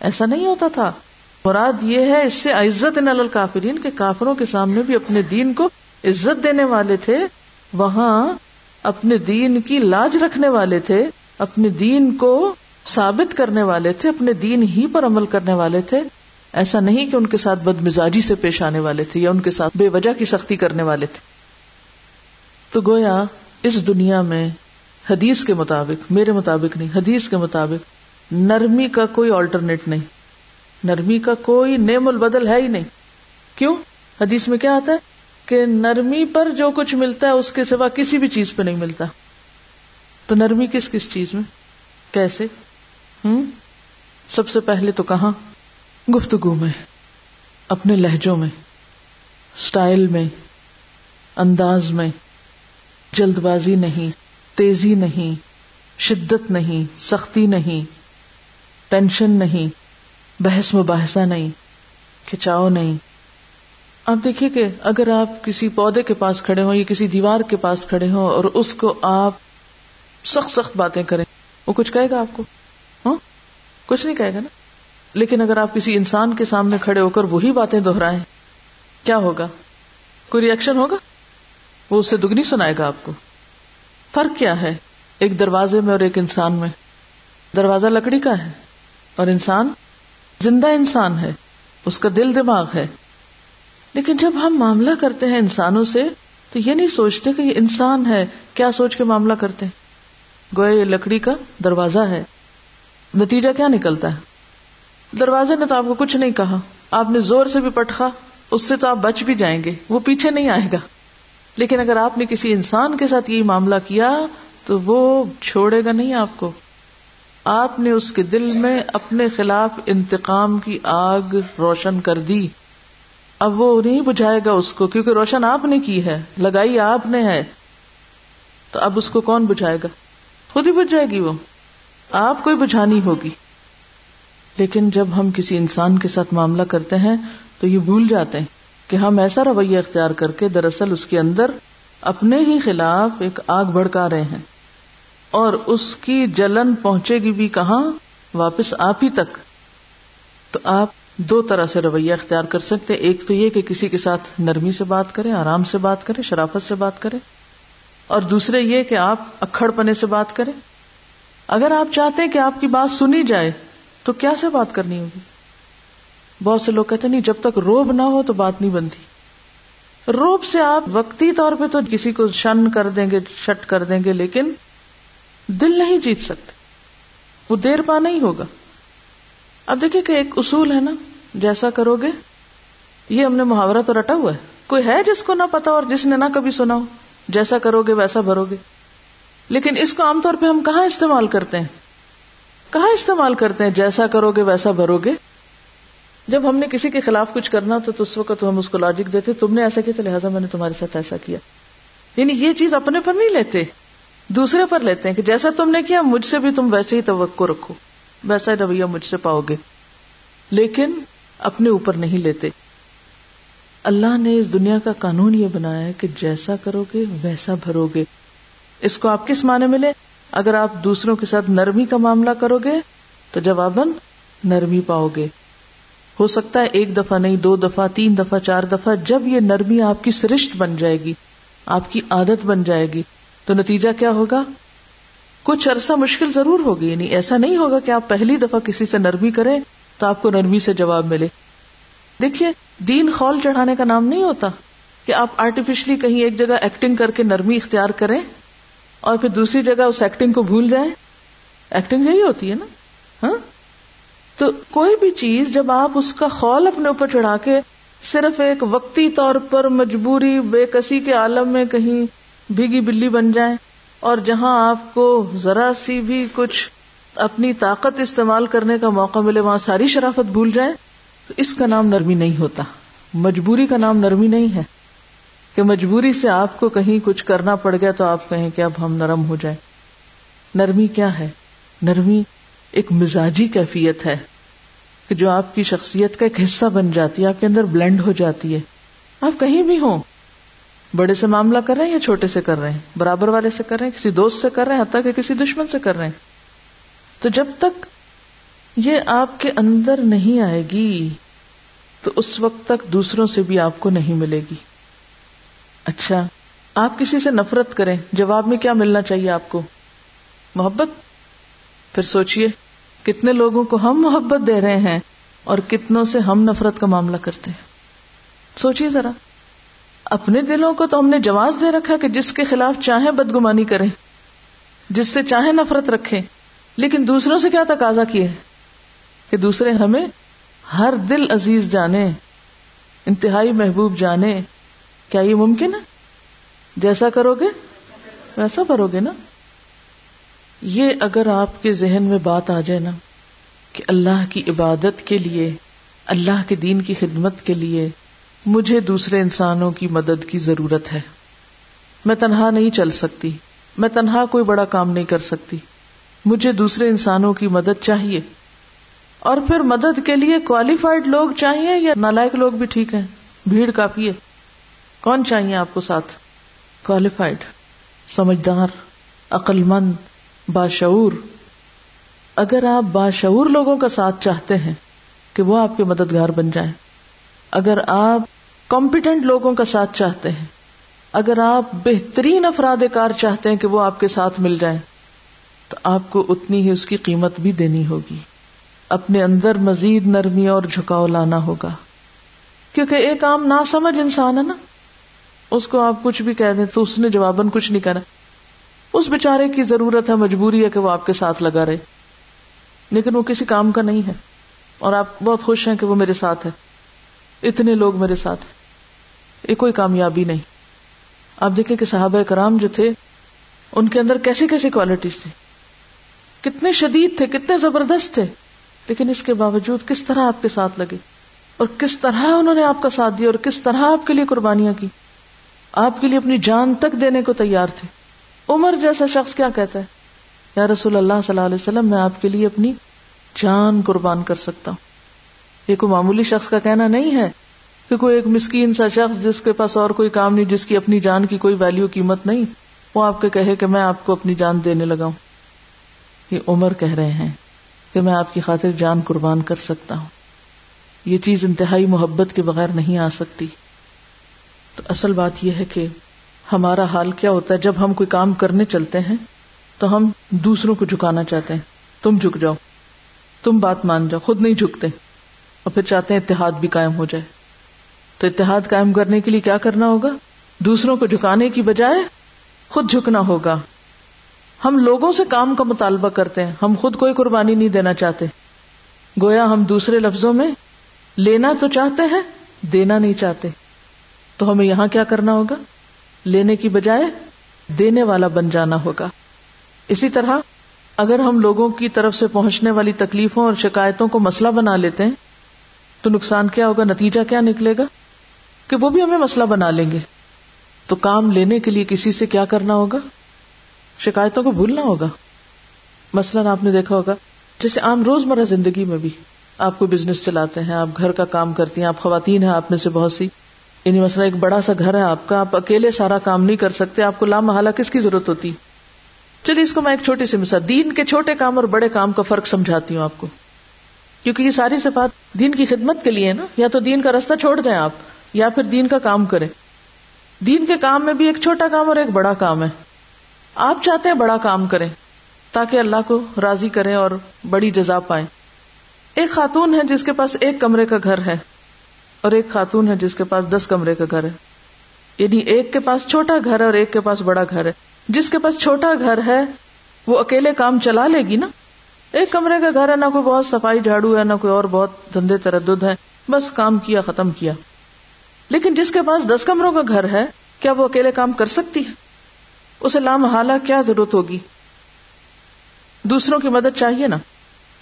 Speaker 1: ایسا نہیں ہوتا تھا۔ مراد یہ ہے اس سے عزت نل کافرین کے کافروں کے سامنے بھی اپنے دین کو عزت دینے والے تھے۔ وہاں اپنے دین کی لاج رکھنے والے تھے، اپنے دین کو ثابت کرنے والے تھے، اپنے دین ہی پر عمل کرنے والے تھے۔ ایسا نہیں کہ ان کے ساتھ بد مزاجی سے پیش آنے والے تھے یا ان کے ساتھ بے وجہ کی سختی کرنے والے تھے۔ تو گویا اس دنیا میں حدیث کے مطابق، میرے مطابق نہیں، حدیث کے مطابق نرمی کا کوئی آلٹرنیٹ نہیں۔ نرمی کا کوئی نیم البدل ہے ہی نہیں۔ کیوں؟ حدیث میں کیا آتا ہے؟ کہ نرمی پر جو کچھ ملتا ہے، اس کے سوا کسی بھی چیز پہ نہیں ملتا۔ تو نرمی کس کس چیز میں؟ کیسے؟ ہوں سب سے پہلے تو کہاں؟ گفتگو میں، اپنے لہجوں میں اسٹائل میں، انداز میں۔ جلد بازی نہیں، تیزی نہیں، شدت نہیں، سختی نہیں، ٹینشن نہیں، بحث مباحثہ نہیں، کھچاؤ نہیں۔ آپ دیکھیے کہ اگر آپ کسی پودے کے پاس کھڑے ہوں یا کسی دیوار کے پاس کھڑے ہوں اور اس کو آپ سخت سخت باتیں کریں، وہ کچھ کہے گا آپ کو؟ ہاں؟ کچھ نہیں کہے گا نا؟ لیکن اگر آپ کسی انسان کے سامنے کھڑے ہو کر وہی باتیں دہرائیں، کیا ہوگا؟ کوئی ریئیکشن ہوگا؟ وہ اسے دگنی سنائے گا آپ کو۔ فرق کیا ہے؟ ایک دروازے میں اور ایک انسان میں۔ دروازہ لکڑی کا ہے اور انسان زندہ انسان ہے، اس کا دل دماغ ہے۔ لیکن جب ہم معاملہ کرتے ہیں انسانوں سے، تو یہ نہیں سوچتے کہ یہ انسان ہے، کیا سوچ کے معاملہ کرتے ہیں؟ گویا یہ لکڑی کا دروازہ ہے۔ نتیجہ کیا نکلتا ہے؟ دروازے نے تو آپ کو کچھ نہیں کہا۔ آپ نے زور سے بھی پٹخا، اس سے تو آپ بچ بھی جائیں گے۔ وہ پیچھے نہیں آئے گا۔ لیکن اگر آپ نے کسی انسان کے ساتھ یہی معاملہ کیا، تو وہ چھوڑے گا نہیں آپ کو۔ آپ نے اس کے دل میں اپنے خلاف انتقام کی آگ روشن کر دی۔ اب وہ نہیں بجھائے گا اس کو، کیونکہ روشن آپ نے کی ہے، لگائی آپ نے ہے۔ تو اب اس کو کون بجھائے گا؟ خود ہی بجھ جائے گی وہ۔ آپ کو بجھانی ہوگی۔ لیکن جب ہم کسی انسان کے ساتھ معاملہ کرتے ہیں، تو یہ بھول جاتے ہیں کہ ہم ایسا رویہ اختیار کر کے دراصل اس کے اندر اپنے ہی خلاف ایک آگ بھڑکا رہے ہیں۔ اور اس کی جلن پہنچے گی بھی کہاں؟ واپس آپ ہی تک۔ تو آپ دو طرح سے رویہ اختیار کر سکتے ایک تو یہ کہ کسی کے ساتھ نرمی سے بات کریں، آرام سے بات کریں، شرافت سے بات کریں۔ اور دوسرے یہ کہ آپ اکڑ پنے سے بات کریں۔ اگر آپ چاہتے ہیں کہ آپ کی بات سنی جائے، تو کیا سے بات کرنی ہوگی؟ بہت سے لوگ کہتے نہیں، جب تک روب نہ ہو تو بات نہیں بنتی۔ روب سے آپ وقتی طور پہ تو کسی کو شن کر دیں گے، شٹ کر دیں گے، لیکن دل نہیں جیت سکتے۔ وہ دیر پا نہیں ہوگا۔ اب دیکھیے کہ ایک اصول ہے نا، جیسا کرو گے، یہ ہم نے محاورہ تو رٹا ہوا ہے۔ کوئی ہے جس کو نہ پتا اور جس نے نہ کبھی سنا ہو۔ جیسا کرو گے، ویسا بھرو گے۔ لیکن اس کو عام طور پہ ہم کہاں استعمال کرتے ہیں؟ کہاں استعمال کرتے ہیں؟ جیسا کرو گے، ویسا بھرو گے۔ جب ہم نے کسی کے خلاف کچھ کرنا تو اس وقت ہم اس کو لاجک دیتے، تم نے ایسا کیا تو لہٰذا میں نے تمہارے ساتھ ایسا کیا۔ یعنی یہ چیز اپنے پر نہیں لیتے، دوسرے پر لیتے ہیں کہ جیسا تم نے کیا، مجھ سے بھی تم ویسے ہی توقع رکھو۔ ویسا رویہ مجھ سے پاؤ گے۔ لیکن اپنے اوپر نہیں لیتے۔ اللہ نے اس دنیا کا قانون یہ بنایا ہے کہ جیسا کرو گے ویسا بھرو گے اس کو آپ کس معنی ملے اگر آپ دوسروں کے ساتھ نرمی کا معاملہ کرو گے تو جواباً نرمی پاؤ گے۔ ہو سکتا ہے ایک دفعہ نہیں، دو دفعہ، تین دفعہ، چار دفعہ، جب یہ نرمی آپ کی سرشت بن جائے گی، آپ کی عادت بن جائے گی، تو نتیجہ کیا ہوگا؟ کچھ عرصہ مشکل ضرور ہوگی یعنی ایسا نہیں ہوگا کہ آپ پہلی دفعہ کسی سے نرمی کریں تو آپ کو نرمی سے جواب ملے۔ دیکھیے، دین خول چڑھانے کا نام نہیں ہوتا کہ آپ آرٹیفیشلی کہیں ایک جگہ ایکٹنگ کر کے نرمی اختیار کریں اور پھر دوسری جگہ اس ایکٹنگ کو بھول جائیں۔ ایکٹنگ یہی ہوتی ہے نا؟ ہاں؟ تو کوئی بھی چیز جب آپ اس کا خول اپنے اوپر چڑھا کے صرف ایک وقتی طور پر مجبوری، بے کسی کے عالم میں کہیں بھیگی بلی بن جائے اور جہاں آپ کو ذرا سی بھی کچھ اپنی طاقت استعمال کرنے کا موقع ملے، وہاں ساری شرافت بھول جائے تو اس کا نام نرمی نہیں ہوتا۔ مجبوری کا نام نرمی نہیں ہے۔ کہ مجبوری سے آپ کو کہیں کچھ کرنا پڑ گیا تو آپ کہیں کہ اب ہم نرم ہو جائیں۔ نرمی کیا ہے؟ نرمی ایک مزاجی کیفیت ہے کہ جو آپ کی شخصیت کا ایک حصہ بن جاتی ہے، آپ کے اندر بلینڈ ہو جاتی ہے۔ آپ کہیں بھی ہوں بڑے سے معاملہ کر رہے ہیں یا چھوٹے سے کر رہے ہیں؟ برابر والے سے کر رہے ہیں؟ کسی دوست سے کر رہے ہیں؟ حتیٰ کہ کسی دشمن سے کر رہے ہیں؟ تو جب تک یہ آپ کے اندر نہیں آئے گی، تو اس وقت تک دوسروں سے بھی آپ کو نہیں ملے گی۔ اچھا آپ کسی سے نفرت کریں، جواب میں کیا ملنا چاہیے آپ کو؟ محبت؟ پھر سوچئے، کتنے لوگوں کو ہم محبت دے رہے ہیں اور کتنوں سے ہم نفرت کا معاملہ کرتے ہیں؟ سوچئے ذرا۔ اپنے دلوں کو تو ہم نے جواز دے رکھا کہ جس کے خلاف چاہے بدگمانی کریں، جس سے چاہے نفرت رکھیں، لیکن دوسروں سے کیا تقاضا کیے؟ کہ دوسرے ہمیں ہر دل عزیز جانے، انتہائی محبوب جانے، کیا یہ ممکن ہے؟ جیسا کرو گے، ویسا بھرو گے نا؟ یہ اگر آپ کے ذہن میں بات آ جائے نا، کہ اللہ کی عبادت کے لیے، اللہ کے دین کی خدمت کے لیے مجھے دوسرے انسانوں کی مدد کی ضرورت ہے۔ میں تنہا نہیں چل سکتی۔ میں تنہا کوئی بڑا کام نہیں کر سکتی۔ مجھے دوسرے انسانوں کی مدد چاہیے۔ اور پھر مدد کے لیے کوالیفائڈ لوگ چاہیے یا نالائک لوگ بھی ٹھیک ہیں؟ بھیڑ کافی ہے۔ کون چاہیے آپ کو ساتھ؟ کوالیفائڈ سمجھدار عقل مند باشعور۔ اگر آپ باشعور لوگوں کا ساتھ چاہتے ہیں کہ وہ آپ کے مددگار بن جائیں۔ اگر آپ کمپیٹنٹ لوگوں کا ساتھ چاہتے ہیں۔ اگر آپ بہترین افراد کار چاہتے ہیں کہ وہ آپ کے ساتھ مل جائیں، تو آپ کو اتنی ہی اس کی قیمت بھی دینی ہوگی۔ اپنے اندر مزید نرمی اور جھکاؤ لانا ہوگا۔ کیونکہ ایک عام نہ سمجھ انسان ہے نا۔ اس کو آپ کچھ بھی کہہ دیں تو اس نے جواباً کچھ نہیں کرا اس بےچارے کی ضرورت ہے، مجبوری ہے کہ وہ آپ کے ساتھ لگا رہے۔ لیکن وہ کسی کام کا نہیں ہے۔ اور آپ بہت خوش ہیں کہ وہ میرے ساتھ ہے۔ اتنے لوگ میرے ساتھ یہ کوئی کامیابی نہیں۔ آپ دیکھیں کہ صحابہ کرام جو تھے، ان کے اندر کیسی کیسی کوالٹیز تھی کتنے شدید تھے، کتنے زبردست تھے۔ لیکن اس کے باوجود کس طرح آپ کے ساتھ لگے؟ اور کس طرح انہوں نے آپ کا ساتھ دیا؟ اور کس طرح آپ کے لیے قربانیاں کی؟ آپ کے لیے اپنی جان تک دینے کو تیار تھے۔ عمر جیسا شخص کیا کہتا ہے؟ یا رسول اللہ صلی اللہ علیہ وسلم، میں آپ کے لیے اپنی جان قربان کر سکتا ہوں۔ یہ کوئی معمولی شخص کا کہنا نہیں ہے۔ کہ کوئی ایک مسکین سا شخص جس کے پاس اور کوئی کام نہیں، جس کی اپنی جان کی کوئی ویلو قیمت نہیں، وہ آپ کے کہے کہ میں آپ کو اپنی جان دینے لگا ہوں۔ یہ عمر کہہ رہے ہیں کہ میں آپ کی خاطر جان قربان کر سکتا ہوں۔ یہ چیز انتہائی محبت کے بغیر نہیں آ سکتی۔ تو اصل بات یہ ہے کہ ہمارا حال کیا ہوتا ہے؟ جب ہم کوئی کام کرنے چلتے ہیں، تو ہم دوسروں کو جھکانا چاہتے ہیں۔ تم جھک جاؤ، تم بات مان جاؤ، خود نہیں جھکتے۔ اور پھر چاہتے ہیں اتحاد بھی قائم ہو جائے۔ تو اتحاد قائم کرنے کے لیے کیا کرنا ہوگا؟ دوسروں کو جھکانے کی بجائے خود جھکنا ہوگا۔ ہم لوگوں سے کام کا مطالبہ کرتے ہیں۔ ہم خود کوئی قربانی نہیں دینا چاہتے۔ گویا ہم دوسرے لفظوں میں لینا تو چاہتے ہیں، دینا نہیں چاہتے۔ تو ہمیں یہاں کیا کرنا ہوگا؟ لینے کی بجائے دینے والا بن جانا ہوگا۔ اسی طرح اگر ہم لوگوں کی طرف سے پہنچنے والی تکلیفوں اور شکایتوں کو مسئلہ بنا لیتے ہیں، تو نقصان کیا ہوگا؟ نتیجہ کیا نکلے گا؟ کہ وہ بھی ہمیں مسئلہ بنا لیں گے۔ تو کام لینے کے لیے کسی سے کیا کرنا ہوگا؟ شکایتوں کو بھولنا ہوگا؟ مثلاً آپ نے دیکھا ہوگا، جیسے عام روزمرہ زندگی میں بھی آپ کو بزنس چلاتے ہیں، آپ گھر کا کام کرتی ہیں، آپ خواتین ہیں، آپ میں سے بہت سی۔ یعنی مسئلہ ایک بڑا سا گھر ہے آپ کا، آپ اکیلے سارا کام نہیں کر سکتے، آپ کو لامحالہ کس کی ضرورت ہوتی؟ چلیے اس کو میں ایک چھوٹی سی مثال، دین کے چھوٹے کام اور بڑے کام کا فرق سمجھاتی ہوں آپ کو۔ کیونکہ یہ ساری صفات دین کی خدمت کے لیے نا، یا تو دین کا راستہ چھوڑ دیں آپ۔ یا پھر دین کا کام کریں۔ دین کے کام میں بھی ایک چھوٹا کام اور ایک بڑا کام ہے۔ آپ چاہتے ہیں بڑا کام کریں، تاکہ اللہ کو راضی کریں اور بڑی جزا پائیں۔ ایک خاتون ہے جس کے پاس ایک کمرے کا گھر ہے، اور ایک خاتون ہے جس کے پاس دس کمرے کا گھر ہے۔ یعنی ایک کے پاس چھوٹا گھر ہے اور ایک کے پاس بڑا گھر ہے۔ جس کے پاس چھوٹا گھر ہے، وہ اکیلے کام چلا لے گی نا۔ ایک کمرے کا گھر ہے، نہ کوئی بہت صفائی جھاڑو ہے، نہ کوئی اور بہت دھندے تردد ہے بس کام کیا، ختم کیا۔ لیکن جس کے پاس دس کمروں کا گھر ہے، کیا وہ اکیلے کام کر سکتی ہے؟ اسے لامحالہ کیا ضرورت ہوگی؟ دوسروں کی مدد چاہیے نا۔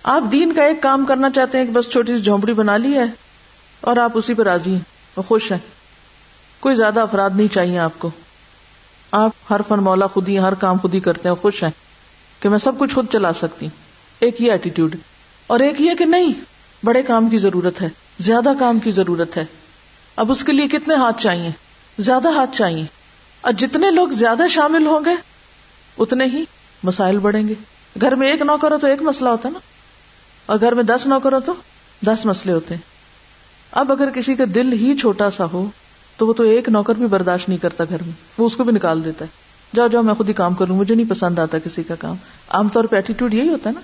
Speaker 1: آپ دین کا ایک کام کرنا چاہتے ہیں کہ بس چھوٹی سی جھونپڑی بنا لی ہے اور آپ اسی پہ راضی ہیں وہ خوش ہیں۔ کوئی زیادہ افراد نہیں چاہیے آپ کو۔ آپ ہر فن مولا خود ہی، ہر کام خود ہی کرتے ہیں خوش ہیں کہ میں سب کچھ خود چلا سکتی۔ ایک یہ ایٹیٹیوڈ اور ایک یہ کہ نہیں، بڑے کام کی ضرورت ہے، زیادہ کام کی ضرورت ہے۔ اب اس کے لیے کتنے ہاتھ چاہیے؟ زیادہ ہاتھ چاہیے۔ اور جتنے لوگ زیادہ شامل ہوں گے، اتنے ہی مسائل بڑھیں گے۔ گھر میں ایک نوکر ہو تو ایک مسئلہ ہوتا ہے نا۔ اور گھر میں دس نوکر ہو تو دس مسئلے ہوتے۔ ہیں اب اگر کسی کا دل ہی چھوٹا سا ہو، تو وہ تو ایک نوکر بھی برداشت نہیں کرتا گھر میں۔ وہ اس کو بھی نکال دیتا ہے۔ جاؤ جاؤ، میں خود ہی کام کروں مجھے نہیں پسند آتا کسی کا کام۔ عام طور پہ ایٹیٹیوڈ یہی ہوتا ہے نا۔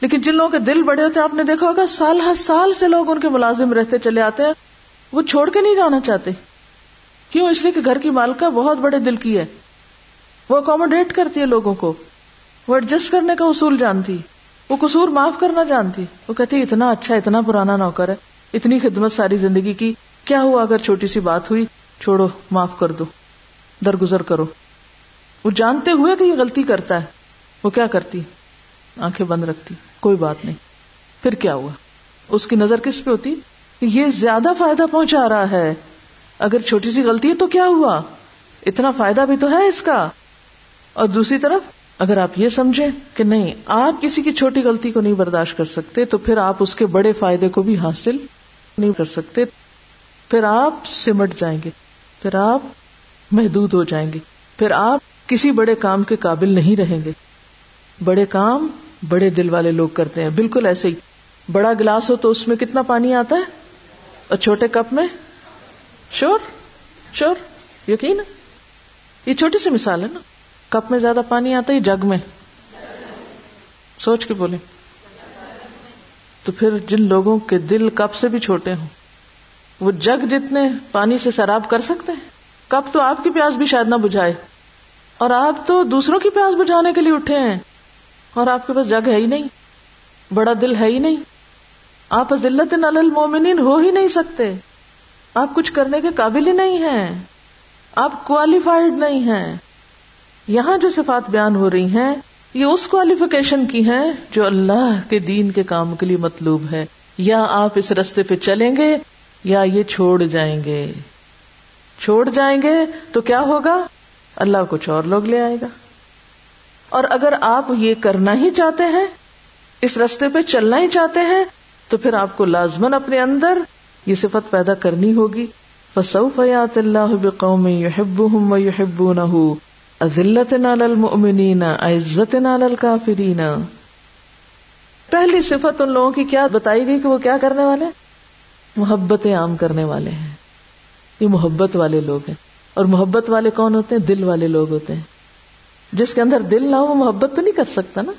Speaker 1: لیکن جن لوگوں کے دل بڑے ہوتے ہیں، آپ نے دیکھا ہوگا، سال ہر سال سے لوگ ان کے ملازم رہتے چلے آتے ہیں۔ وہ چھوڑ کے نہیں جانا چاہتے۔ کیوں؟ اس لیے کہ گھر کی مالکہ بہت بڑے دل کی ہے۔ وہ اکوموڈیٹ کرتی ہے لوگوں کو۔ وہ ایڈجسٹ کرنے کا اصول جانتی۔ وہ قصور معاف کرنا جانتی۔ وہ کہتی اتنا اچھا اتنا پرانا نوکر ہے۔ اتنی خدمت ساری زندگی کی۔ کیا ہوا اگر چھوٹی سی بات ہوئی؟ چھوڑو، معاف کر دو۔ درگزر کرو۔ وہ جانتے ہوئے کہ یہ غلطی کرتا ہے۔ وہ کیا کرتی؟ آنکھیں بند رکھتی۔ کوئی بات نہیں۔ پھر کیا ہوا؟ اس کی نظر کس پہ ہوتی؟ یہ زیادہ فائدہ پہنچا رہا ہے۔ اگر چھوٹی سی غلطی ہے تو کیا ہوا؟ اتنا فائدہ بھی تو ہے اس کا۔ اور دوسری طرف، اگر آپ یہ سمجھیں کہ نہیں، آپ کسی کی چھوٹی غلطی کو نہیں برداشت کر سکتے، تو پھر آپ اس کے بڑے فائدے کو بھی حاصل نہیں کر سکتے۔ پھر آپ سمٹ جائیں گے، پھر آپ محدود ہو جائیں گے، پھر آپ کسی بڑے کام کے قابل نہیں رہیں گے۔ بڑے کام بڑے دل والے لوگ کرتے ہیں۔ بالکل ایسے ہی۔ بڑا گلاس ہو تو اس میں کتنا پانی آتا ہے؟ اور چھوٹے کپ میں؟ شور شور، یقین یہ چھوٹی سی مثال ہے نا۔ کپ میں زیادہ پانی آتا ہے جگ میں؟ سوچ کے بولے تو پھر جن لوگوں کے دل کپ سے بھی چھوٹے ہوں، وہ جگ جتنے پانی سے سراب کر سکتے ہیں۔ کپ تو آپ کی پیاس بھی شاید نہ بجھائے۔ اور آپ تو دوسروں کی پیاس بجھانے کے لیے اٹھے ہیں۔ اور آپ کے پاس جگ ہے ہی نہیں۔ بڑا دل ہے ہی نہیں۔ آپ ذلت نل المومنین ہو ہی نہیں سکتے۔ آپ کچھ کرنے کے قابل ہی نہیں ہیں۔ آپ کوالیفائڈ نہیں ہیں۔ یہاں جو صفات بیان ہو رہی ہیں، یہ اس کوالیفکیشن کی ہیں جو اللہ کے دین کے کام کے لیے مطلوب ہے۔ یا آپ اس رستے پہ چلیں گے یا یہ چھوڑ جائیں گے۔ چھوڑ جائیں گے تو کیا ہوگا؟ اللہ کچھ اور لوگ لے آئے گا۔ اور اگر آپ یہ کرنا ہی چاہتے ہیں، اس رستے پہ چلنا ہی چاہتے ہیں تو پھر آپ کو لازمن اپنے اندر یہ صفت پیدا کرنی ہوگی۔ فسوف یات اللہ بقوم یحبهم ویحبونه اذلت علی المؤمنین عزت علی پہلی صفت ان لوگوں کی کیا بتائی گئی کہ وہ کیا کرنے والے؟ محبت عام کرنے والے ہیں۔ یہ محبت والے لوگ ہیں۔ اور محبت والے کون ہوتے ہیں؟ دل والے لوگ ہوتے ہیں۔ جس کے اندر دل نہ ہو وہ محبت تو نہیں کر سکتا نا۔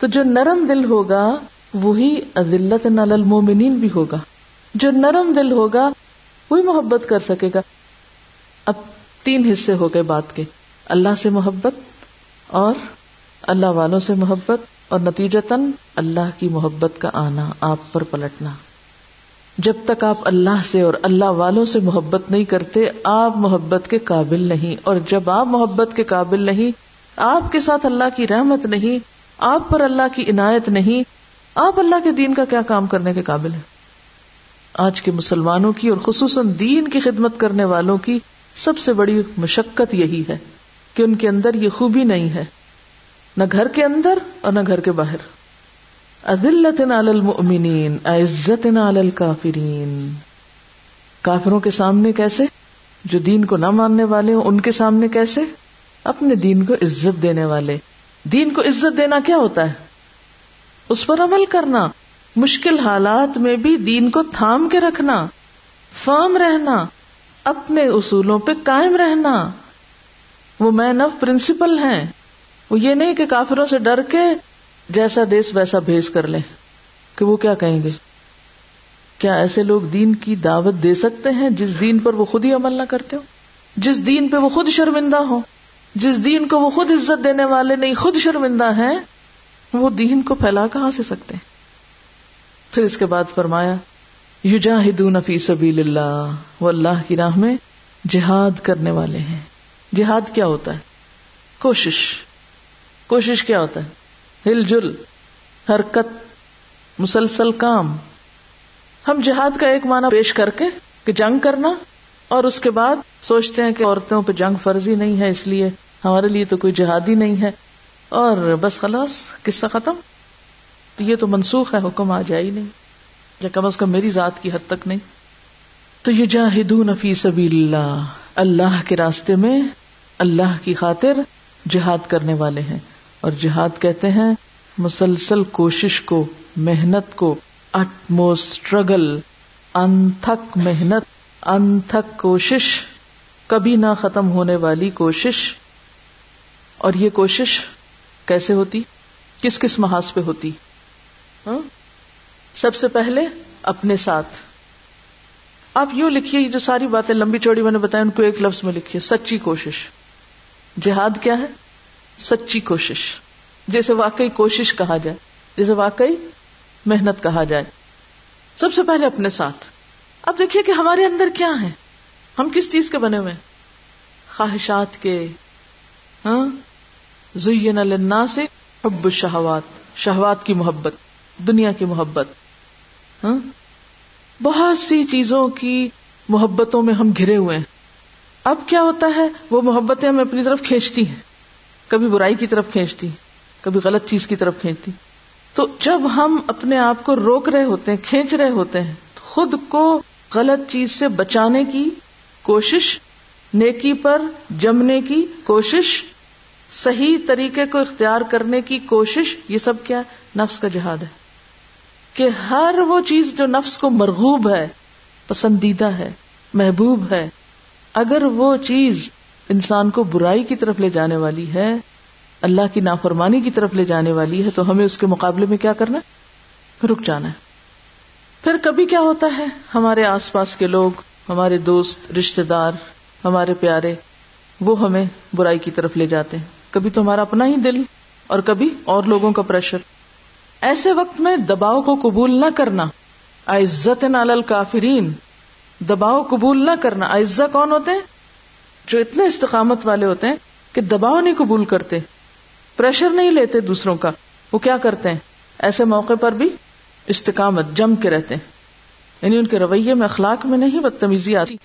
Speaker 1: تو جو نرم دل ہوگا وہی عزلت نال المومنین بھی ہوگا۔ جو نرم دل ہوگا، وہی محبت کر سکے گا۔ اب تین حصے ہو گئے بات کے۔ اللہ سے محبت اور اللہ والوں سے محبت اور نتیجتاً اللہ کی محبت کا آنا، آپ پر پلٹنا۔ جب تک آپ اللہ سے اور اللہ والوں سے محبت نہیں کرتے، آپ محبت کے قابل نہیں۔ اور جب آپ محبت کے قابل نہیں، آپ کے ساتھ اللہ کی رحمت نہیں، آپ پر اللہ کی عنایت نہیں آپ اللہ کے دین کا کیا کام کرنے کے قابل ہیں؟ آج کے مسلمانوں کی اور خصوصاً دین کی خدمت کرنے والوں کی سب سے بڑی مشقت یہی ہے کہ ان کے اندر یہ خوبی نہیں ہے۔ نہ گھر کے اندر اور نہ گھر کے باہر۔ عزلت علی المؤمنین عزت علی الکافرین۔ کافروں کے سامنے کیسے؟ جو دین کو نہ ماننے والے ہوں، ان کے سامنے کیسے؟ اپنے دین کو عزت دینے والے۔ دین کو عزت دینا کیا ہوتا ہے؟ اس پر عمل کرنا، مشکل حالات میں بھی دین کو تھام کے رکھنا فرم رہنا، اپنے اصولوں پہ قائم رہنا۔ وہ مین آف پرنسپل ہیں، وہ یہ نہیں کہ کافروں سے ڈر کے جیسا دیس ویسا بھیج کر لیں۔ کہ وہ کیا کہیں گے؟ کیا ایسے لوگ دین کی دعوت دے سکتے ہیں جس دین پر وہ خود ہی عمل نہ کرتے ہو جس دین پہ وہ خود شرمندہ ہو جس دین کو وہ خود عزت دینے والے نہیں، خود شرمندہ ہیں وہ دین کو پھیلا کہاں سے سکتے ہیں؟ پھر اس کے بعد فرمایا یو جاہدون فی سبیل اللہ وہ اللہ کی راہ میں جہاد کرنے والے ہیں۔ جہاد کیا ہوتا ہے؟ کوشش۔ کوشش کیا ہوتا ہے؟ ہل جل، حرکت، مسلسل کام۔ ہم جہاد کا ایک معنی پیش کر کے کہ جنگ کرنا، اور اس کے بعد سوچتے ہیں کہ عورتوں پہ جنگ فرضی نہیں ہے، اس لیے ہمارے لیے تو کوئی جہاد ہی نہیں ہے۔ اور بس خلاص، قصہ ختم۔ تو یہ تو منسوخ ہے، حکم آ جائے ہی نہیں۔ یا کم از کم میری ذات کی حد تک نہیں۔ تو یہ جاہدون فی سبیل اللہ اللہ کے راستے میں اللہ کی خاطر جہاد کرنے والے ہیں۔ اور جہاد کہتے ہیں، مسلسل کوشش کو، محنت کو اٹ موسٹ اسٹرگل انتھک محنت، انتھک کوشش، کبھی نہ ختم ہونے والی کوشش۔ اور یہ کوشش کیسے ہوتی؟ کس کس محاذ پہ ہوتی؟ ہاں؟ سب سے پہلے اپنے ساتھ۔ آپ یوں لکھیے جو ساری باتیں لمبی چوڑی میں نے بتایا ان کو ایک لفظ میں لکھیے، سچی کوشش۔ جہاد کیا ہے؟ سچی کوشش۔ جیسے واقعی کوشش کہا جائے، جیسے واقعی محنت کہا جائے۔ سب سے پہلے اپنے ساتھ۔ اب دیکھیے کہ ہمارے اندر کیا ہے ہم کس چیز کے بنے ہوئے خواہشات کے۔ ہاں؟ زین سے حب شہوات شہوات کی محبت، دنیا کی محبت ہاں؟ بہت سی چیزوں کی محبتوں میں ہم گھرے ہوئے ہیں۔ اب کیا ہوتا ہے؟ وہ محبتیں ہمیں اپنی طرف کھینچتی ہیں۔ کبھی برائی کی طرف کھینچتی، کبھی غلط چیز کی طرف کھینچتی۔ تو جب ہم اپنے آپ کو روک رہے ہوتے ہیں، کھینچ رہے ہوتے ہیں خود کو غلط چیز سے بچانے کی کوشش، نیکی پر جمنے کی کوشش صحیح طریقے کو اختیار کرنے کی کوشش، یہ سب کیا نفس کا جہاد ہے۔ کہ ہر وہ چیز جو نفس کو مرغوب ہے، پسندیدہ ہے، محبوب ہے، اگر وہ چیز انسان کو برائی کی طرف لے جانے والی ہے، اللہ کی نافرمانی کی طرف لے جانے والی ہے، تو ہمیں اس کے مقابلے میں کیا کرنا رک جانا ہے۔ پھر کبھی کیا ہوتا ہے؟ ہمارے آس پاس کے لوگ، ہمارے دوست رشتے دار، ہمارے پیارے، وہ ہمیں برائی کی طرف لے جاتے ہیں۔ کبھی تو ہمارا اپنا ہی دل اور کبھی اور لوگوں کا پریشر۔ ایسے وقت میں دباؤ کو قبول نہ کرنا۔ عزت نال کافرین دباؤ قبول نہ کرنا۔ عزا کون ہوتے ہیں؟ جو اتنے استقامت والے ہوتے ہیں کہ دباؤ نہیں قبول کرتے۔ پریشر نہیں لیتے دوسروں کا۔ وہ کیا کرتے ہیں؟ ایسے موقع پر بھی استقامت جم کے رہتے ہیں۔ یعنی ان کے رویے میں اخلاق میں نہیں بدتمیزی آتی۔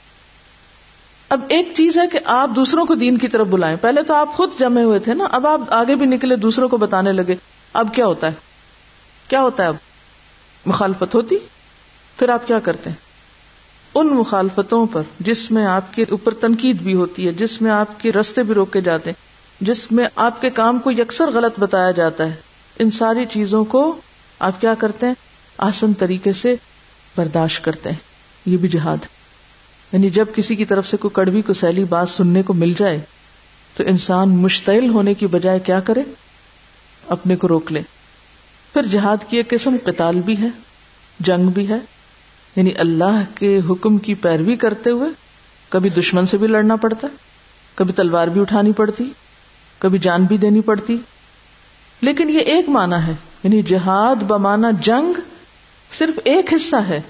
Speaker 1: اب ایک چیز ہے کہ آپ دوسروں کو دین کی طرف بلائیں۔ پہلے تو آپ خود جمے ہوئے تھے نا، اب آپ آگے بھی نکلے، دوسروں کو بتانے لگے۔ اب کیا ہوتا ہے؟ کیا ہوتا ہے اب؟ مخالفت ہوتی؟ پھر آپ کیا کرتے ہیں؟ ان مخالفتوں پر جس میں آپ کے اوپر تنقید بھی ہوتی ہے، جس میں آپ کے رستے بھی روکے جاتے ہیں، جس میں آپ کے کام کو یکسر غلط بتایا جاتا ہے۔ ان ساری چیزوں کو آپ کیا کرتے ہیں؟ آسن طریقے سے برداشت کرتے ہیں۔ یہ بھی جہاد ہے۔ یعنی جب کسی کی طرف سے کوئی کڑوی کو سیلی بات سننے کو مل جائے، تو انسان مشتعل ہونے کی بجائے کیا کرے؟ اپنے کو روک لے۔ پھر جہاد کی ایک قسم قتال بھی ہے، جنگ بھی ہے۔ یعنی اللہ کے حکم کی پیروی کرتے ہوئے کبھی دشمن سے بھی لڑنا پڑتا، کبھی تلوار بھی اٹھانی پڑتی، کبھی جان بھی دینی پڑتی۔ لیکن یہ ایک معنی ہے یعنی جہاد بمانا جنگ صرف ایک حصہ ہے۔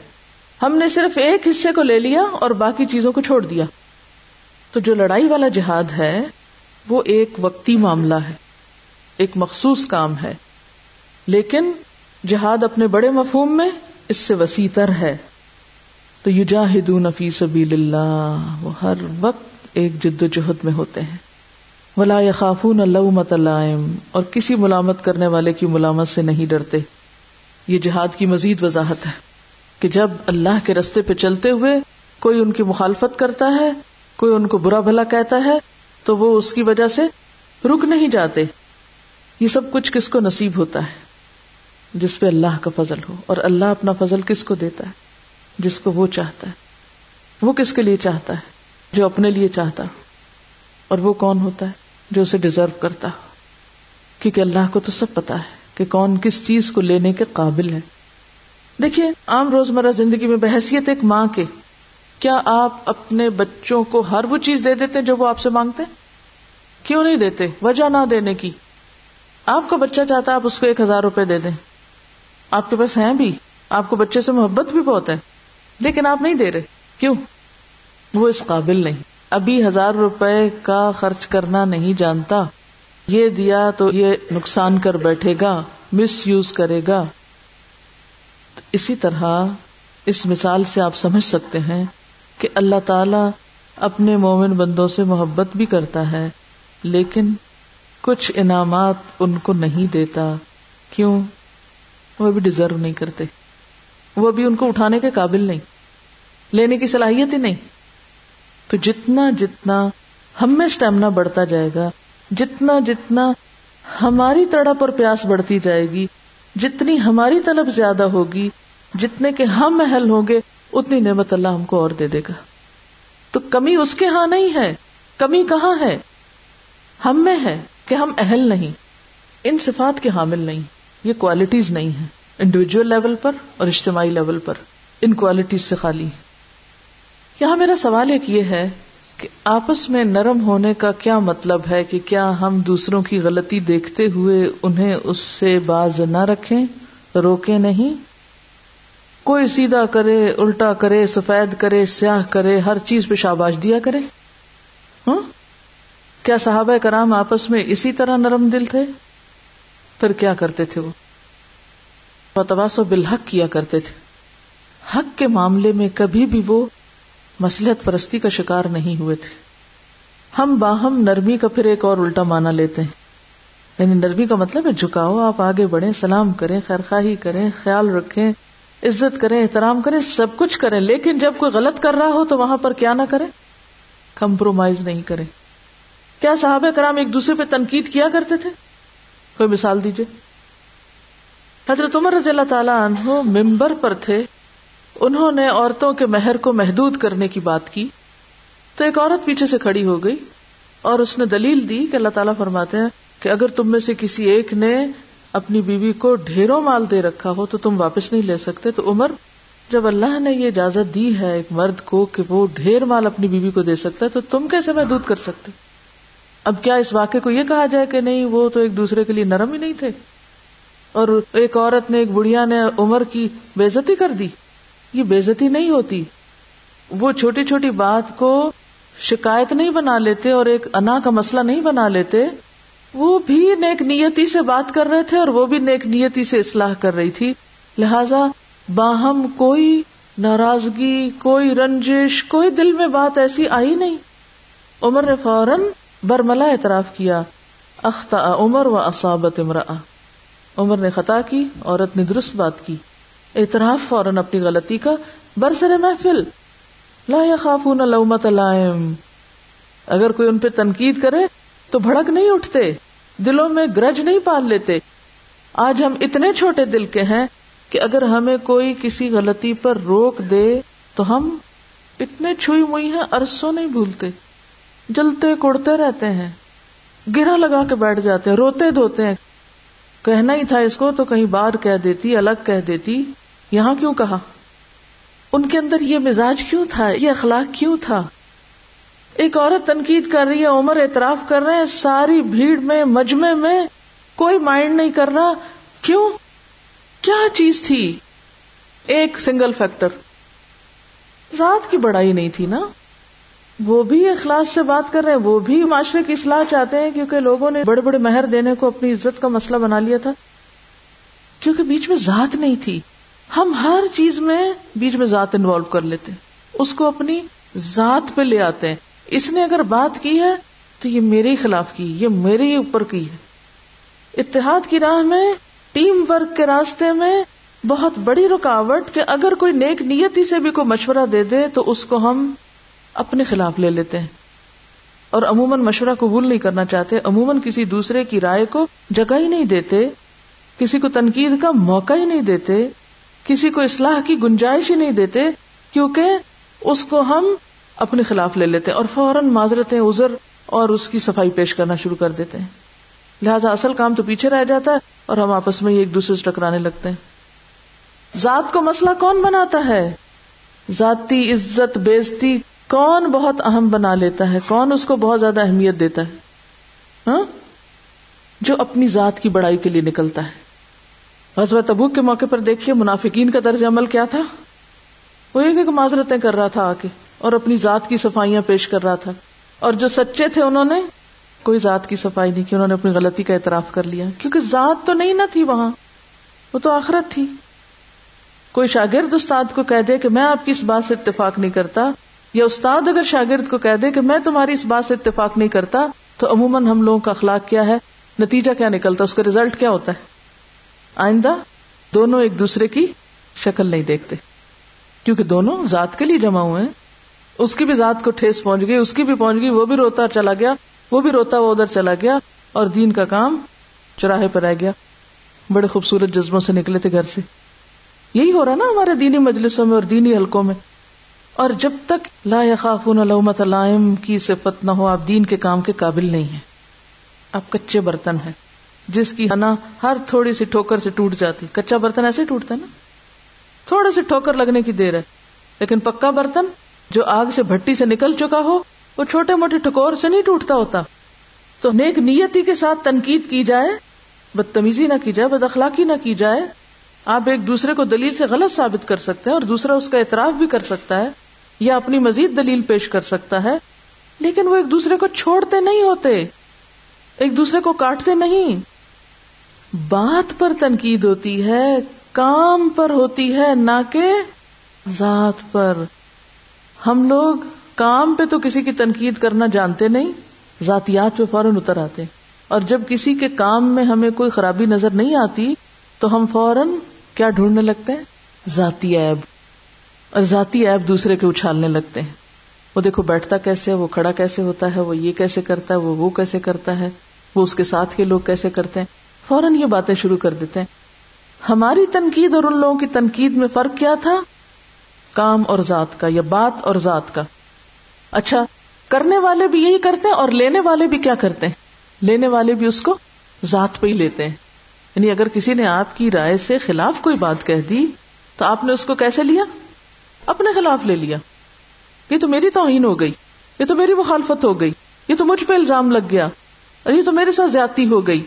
Speaker 1: ہم نے صرف ایک حصے کو لے لیا اور باقی چیزوں کو چھوڑ دیا۔ تو جو لڑائی والا جہاد ہے، وہ ایک وقتی معاملہ ہے، ایک مخصوص کام ہے۔ لیکن جہاد اپنے بڑے مفہوم میں اس سے وسیع تر ہے۔ تو یجاہدون فی سبیل اللہ وہ ہر وقت ایک جد و جہد میں ہوتے ہیں۔ ولا یخافون اللومۃ اللائم اور کسی ملامت کرنے والے کی ملامت سے نہیں ڈرتے۔ یہ جہاد کی مزید وضاحت ہے۔ کہ جب اللہ کے رستے پہ چلتے ہوئے کوئی ان کی مخالفت کرتا ہے، کوئی ان کو برا بھلا کہتا ہے، تو وہ اس کی وجہ سے رک نہیں جاتے۔ یہ سب کچھ کس کو نصیب ہوتا ہے؟ جس پہ اللہ کا فضل ہو۔ اور اللہ اپنا فضل کس کو دیتا ہے؟ جس کو وہ چاہتا ہے۔ وہ کس کے لیے چاہتا ہے؟ جو اپنے لیے چاہتا ہو۔ اور وہ کون ہوتا ہے؟ جو اسے ڈیزرو کرتا ہو۔ کیونکہ اللہ کو تو سب پتا ہے کہ کون کس چیز کو لینے کے قابل ہے۔ دیکھیے، عام روزمرہ زندگی میں بحثیت ایک ماں کے۔ کیا آپ اپنے بچوں کو ہر وہ چیز دے دیتے جو وہ آپ سے مانگتے؟ کیوں نہیں دیتے؟ وجہ نہ دینے کی۔ آپ کا بچہ چاہتا ہے آپ اس کو ایک ہزار روپے دے دیں۔ آپ کے پاس ہیں بھی۔ آپ کو بچے سے محبت بھی بہت ہے۔ لیکن آپ نہیں دے رہے۔ کیوں؟ وہ اس قابل نہیں۔ ابھی ہزار روپے کا خرچ کرنا نہیں جانتا۔ یہ دیا تو یہ نقصان کر بیٹھے گا مس یوز کرے گا۔ اسی طرح اس مثال سے آپ سمجھ سکتے ہیں کہ اللہ تعالی اپنے مومن بندوں سے محبت بھی کرتا ہے، لیکن کچھ انعامات ان کو نہیں دیتا۔ کیوں؟ وہ بھی ڈیزرو نہیں کرتے۔ وہ بھی ان کو اٹھانے کے قابل نہیں، لینے کی صلاحیت ہی نہیں۔ تو جتنا جتنا ہم میں اسٹیمنا بڑھتا جائے گا، جتنا جتنا ہماری تڑپ اور پیاس بڑھتی جائے گی، جتنی ہماری طلب زیادہ ہوگی جتنے کے ہم محل ہوں گے، اتنی نعمت اللہ ہم کو اور دے دے گا۔ تو کمی اس کے ہاں نہیں ہے۔ کمی کہاں ہے؟ ہم میں ہے کہ ہم اہل نہیں۔ ان صفات کے حامل نہیں۔ یہ کوالٹیز نہیں ہے انڈیویجل لیول پر اور اجتماعی لیول پر۔ ان کوالٹیز سے خالی یہاں میرا سوال ایک یہ ہے کہ آپس میں نرم ہونے کا کیا مطلب ہے کہ کیا ہم دوسروں کی غلطی دیکھتے ہوئے انہیں اس سے باز نہ رکھیں روکے نہیں؟ کوئی سیدھا کرے، الٹا کرے، سفید کرے، سیاہ کرے، ہر چیز پہ شاباش دیا کرے۔ ہاں؟ کیا صحابہ کرام آپس میں اسی طرح نرم دل تھے؟ پھر کیا کرتے تھے وہ؟ فتواس بالحق کیا کرتے تھے۔ حق کے معاملے میں کبھی بھی وہ مسلحت پرستی کا شکار نہیں ہوئے تھے۔ ہم باہم نرمی کا پھر ایک اور الٹا مانا لیتے ہیں۔ یعنی نرمی کا مطلب ہے جھکاؤ، آپ آگے بڑھیں، سلام کریں خیر خواہی کریں، خیال رکھیں۔ عزت کریں، احترام کریں، سب کچھ کریں، لیکن جب کوئی غلط کر رہا ہو تو وہاں پر کیا نہ کریں؟ کمپرومائز نہیں کریں۔ کیا صحابہ کرام ایک دوسرے پہ تنقید کیا کرتے تھے؟ کوئی مثال دیجیے حضرت عمر رضی اللہ تعالیٰ عنہ ممبر پر تھے۔ انہوں نے عورتوں کے مہر کو محدود کرنے کی بات کی۔ تو ایک عورت پیچھے سے کھڑی ہو گئی اور اس نے دلیل دی کہ اللہ تعالیٰ فرماتے ہیں کہ اگر تم میں سے کسی ایک نے اپنی بیوی کو ڈھیروں مال دے رکھا ہو تو تم واپس نہیں لے سکتے۔ تو عمر، جب اللہ نے یہ اجازت دی ہے ایک مرد کو کہ وہ ڈھیر مال اپنی بیوی کو دے سکتا ہے، تو تم کیسے محدود کر سکتے؟ اب کیا اس واقعے کو یہ کہا جائے کہ نہیں، وہ تو ایک دوسرے کے لیے نرم ہی نہیں تھے۔ اور ایک عورت نے، ایک بڑھیا نے عمر کی بےزتی کر دی۔ یہ بےزتی نہیں ہوتی۔ وہ چھوٹی چھوٹی بات کو شکایت نہیں بنا لیتے اور ایک انا کا مسئلہ نہیں بنا لیتے۔ وہ بھی نیک نیتی سے بات کر رہے تھے اور وہ بھی نیک نیتی سے اصلاح کر رہی تھی۔ لہذا باہم کوئی ناراضگی، کوئی رنجش، کوئی دل میں بات ایسی آئی نہیں۔ عمر نے فوراً برملا اعتراف کیا۔ اختا عمر و اصابت امرا عمر نے خطا کی، عورت نے درست بات کی۔ اعتراف فوراً اپنی غلطی کا برسر محفل۔ لا خافون لومت لائم۔ اگر کوئی ان پہ تنقید کرے تو بھڑک نہیں اٹھتے۔ دلوں میں گرج نہیں پال لیتے۔ آج ہم اتنے چھوٹے دل کے ہیں کہ اگر ہمیں کوئی کسی غلطی پر روک دے تو ہم اتنے چھوئی موئی ہیں ارسوں نہیں بھولتے۔ جلتے کوڑتے رہتے ہیں۔ گرا لگا کے بیٹھ جاتے ہیں، روتے دھوتے ہیں۔ کہنا ہی تھا اس کو تو کہیں بار کہہ دیتی، الگ کہہ دیتی۔ یہاں کیوں کہا؟ ان کے اندر یہ مزاج کیوں تھا؟ یہ اخلاق کیوں تھا؟ ایک عورت تنقید کر رہی ہے، عمر اعتراف کر رہے ہیں، ساری بھیڑ میں مجمے میں کوئی مائنڈ نہیں کر رہا۔ کیوں؟ کیا چیز تھی؟ ایک سنگل فیکٹر رات کی بڑائی نہیں تھی نا؟ وہ بھی اخلاص سے بات کر رہے ہیں، وہ بھی معاشرے کی اصلاح چاہتے ہیں کیونکہ لوگوں نے بڑے بڑے مہر دینے کو اپنی عزت کا مسئلہ بنا لیا تھا۔ کیونکہ بیچ میں ذات نہیں تھی۔ ہم ہر چیز میں بیچ میں ذات انوالو کر لیتے اس کو اپنی ذات پہ لے آتے ہیں۔ اس نے اگر بات کی ہے تو یہ میرے خلاف کی، یہ میرے ہی اوپر کی ہے۔ اتحاد کی راہ میں، ٹیم ورک کے راستے میں بہت بڑی رکاوٹ کہ اگر کوئی نیک نیتی سے بھی کوئی مشورہ دے دے تو اس کو ہم اپنے خلاف لے لیتے ہیں۔ اور عموماً مشورہ قبول نہیں کرنا چاہتے، عموماً کسی دوسرے کی رائے کو جگہ ہی نہیں دیتے، کسی کو تنقید کا موقع ہی نہیں دیتے، کسی کو اصلاح کی گنجائش ہی نہیں دیتے، کیونکہ اس کو ہم اپنے خلاف لے لیتے ہیں اور فوراً معذرتیں ازر اور اس کی صفائی پیش کرنا شروع کر دیتے ہیں۔ لہذا اصل کام تو پیچھے رہ جاتا ہے اور ہم آپس میں ایک دوسرے سے ٹکرانے لگتے ہیں۔ ذات کو مسئلہ کون بناتا ہے؟ ذاتی عزت، بےزتی کون بہت اہم بنا لیتا ہے؟ کون اس کو بہت زیادہ اہمیت دیتا ہے؟ ہاں؟ جو اپنی ذات کی بڑائی کے لیے نکلتا ہے۔ غزوہ تبوک کے موقع پر دیکھیے، منافقین کا طرز عمل کیا تھا؟ وہ ایک معذرتیں کر رہا تھا آ کے اور اپنی ذات کی صفائیاں پیش کر رہا تھا۔ اور جو سچے تھے انہوں نے، کوئی ذات کی صفائی نہیں کی، انہوں نے اپنی غلطی کا اعتراف کر لیا۔ کیونکہ ذات تو نہیں نہ تھی وہاں، وہ تو آخرت تھی۔ کوئی شاگرد استاد کو کہہ دے کہ میں آپ کی اس بات سے اتفاق نہیں کرتا، یا استاد اگر شاگرد کو کہہ دے کہ میں تمہاری اس بات سے اتفاق نہیں کرتا، تو عموماً ہم لوگوں کا اخلاق کیا ہے؟ نتیجہ کیا نکلتا؟ اس کا ریزلٹ کیا ہوتا ہے؟ آئندہ دونوں ایک دوسرے کی شکل نہیں دیکھتے۔ کیونکہ دونوں ذات کے لیے جمع ہوئے ہیں۔ اس کی بھی ذات کو ٹھیس پہنچ گئی، اس کی بھی پہنچ گئی، وہ بھی روتا چلا گیا، وہ بھی روتا، وہ ادھر چلا گیا اور دین کا کام چراہے پر رہ گیا۔ بڑے خوبصورت جذبوں سے نکلے تھے گھر سے۔ یہی ہو رہا نا ہمارے دینی مجلسوں میں اور دینی حلقوں میں۔ اور جب تک لا خافون لومت علائم کی صفت نہ ہو، آپ دین کے کام کے قابل نہیں ہیں۔ آپ کچے برتن ہیں، جس کی ہنا ہر تھوڑی سی ٹھوکر سے ٹوٹ جاتی۔ کچا برتن ایسے ٹوٹتا ہے نا۔ تھوڑے سے ٹھوکر لگنے کی دیر ہے، لیکن پکا برتن جو آگ سے بھٹی سے نکل چکا ہو، وہ چھوٹے موٹے ٹھکور سے نہیں ٹوٹتا ہوتا۔ تو نیک نیتی کے ساتھ تنقید کی جائے، بدتمیزی نہ کی جائے، بد اخلاقی نہ کی جائے، آپ ایک دوسرے کو دلیل سے غلط ثابت کر سکتے ہیں اور دوسرا اس کا اعتراف بھی کر سکتا ہے یا اپنی مزید دلیل پیش کر سکتا ہے۔ لیکن وہ ایک دوسرے کو چھوڑتے نہیں ہوتے، ایک دوسرے کو کاٹتے نہیں۔ بات پر تنقید ہوتی ہے، کام پر ہوتی ہے، نہ کہ ذات پر۔ ہم لوگ کام پہ تو کسی کی تنقید کرنا جانتے نہیں، ذاتیات پہ فوراً اتر آتے۔ اور جب کسی کے کام میں ہمیں کوئی خرابی نظر نہیں آتی، تو ہم فوراً کیا ڈھونڈنے لگتے ہیں؟ ذاتی ایب اور ذاتی ایب دوسرے کے اچھالنے لگتے ہیں۔ وہ دیکھو، بیٹھتا کیسے ہے، وہ کھڑا کیسے ہوتا ہے، وہ یہ کیسے کرتا ہے، وہ وہ کیسے کرتا ہے، وہ اس کے ساتھ کے لوگ کیسے کرتے ہیں۔ فوراً یہ باتیں شروع کر دیتے ہیں۔ ہماری تنقید اور ان لوگوں کی تنقید میں فرق کیا تھا؟ کام اور ذات کا یا بات اور ذات کا۔ اچھا کرنے والے بھی یہی کرتے ہیں اور لینے والے بھی کیا کرتے ہیں؟ لینے والے بھی اس کو ذات پہ ہی لیتے ہیں۔ یعنی اگر کسی نے آپ کی رائے سے خلاف کوئی بات کہہ دی، تو آپ نے اس کو کیسے لیا؟ اپنے خلاف لے لیا۔ یہ تو میری توہین ہو گئی، یہ تو میری مخالفت ہو گئی، یہ تو مجھ پہ الزام لگ گیا، اور یہ تو میرے ساتھ زیادتی ہو گئی۔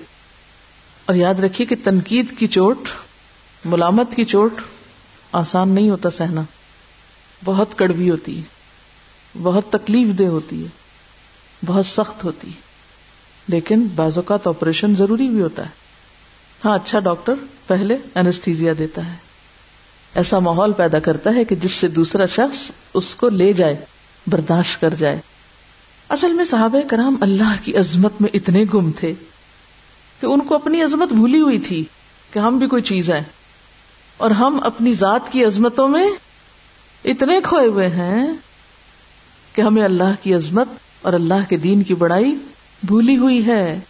Speaker 1: اور یاد رکھیے کہ تنقید کی چوٹ، ملامت کی چوٹ آسان نہیں ہوتا سہنا۔ بہت کڑوی ہوتی ہے، بہت تکلیف دہ ہوتی ہے، بہت سخت ہوتی ہے۔ لیکن بعض اوقات آپریشن ضروری بھی ہوتا ہے۔ ہاں اچھا ڈاکٹر پہلے اینستھیزیا دیتا ہے۔ ایسا ماحول پیدا کرتا ہے کہ جس سے دوسرا شخص اس کو لے جائے، برداشت کر جائے۔ اصل میں صحابہ کرام اللہ کی عظمت میں اتنے گم تھے کہ ان کو اپنی عظمت بھولی ہوئی تھی کہ ہم بھی کوئی چیز ہے اور ہم اپنی ذات کی عظمتوں میں اتنے کھوئے ہوئے ہیں کہ ہمیں اللہ کی عظمت اور اللہ کے دین کی بڑائی بھولی ہوئی ہے۔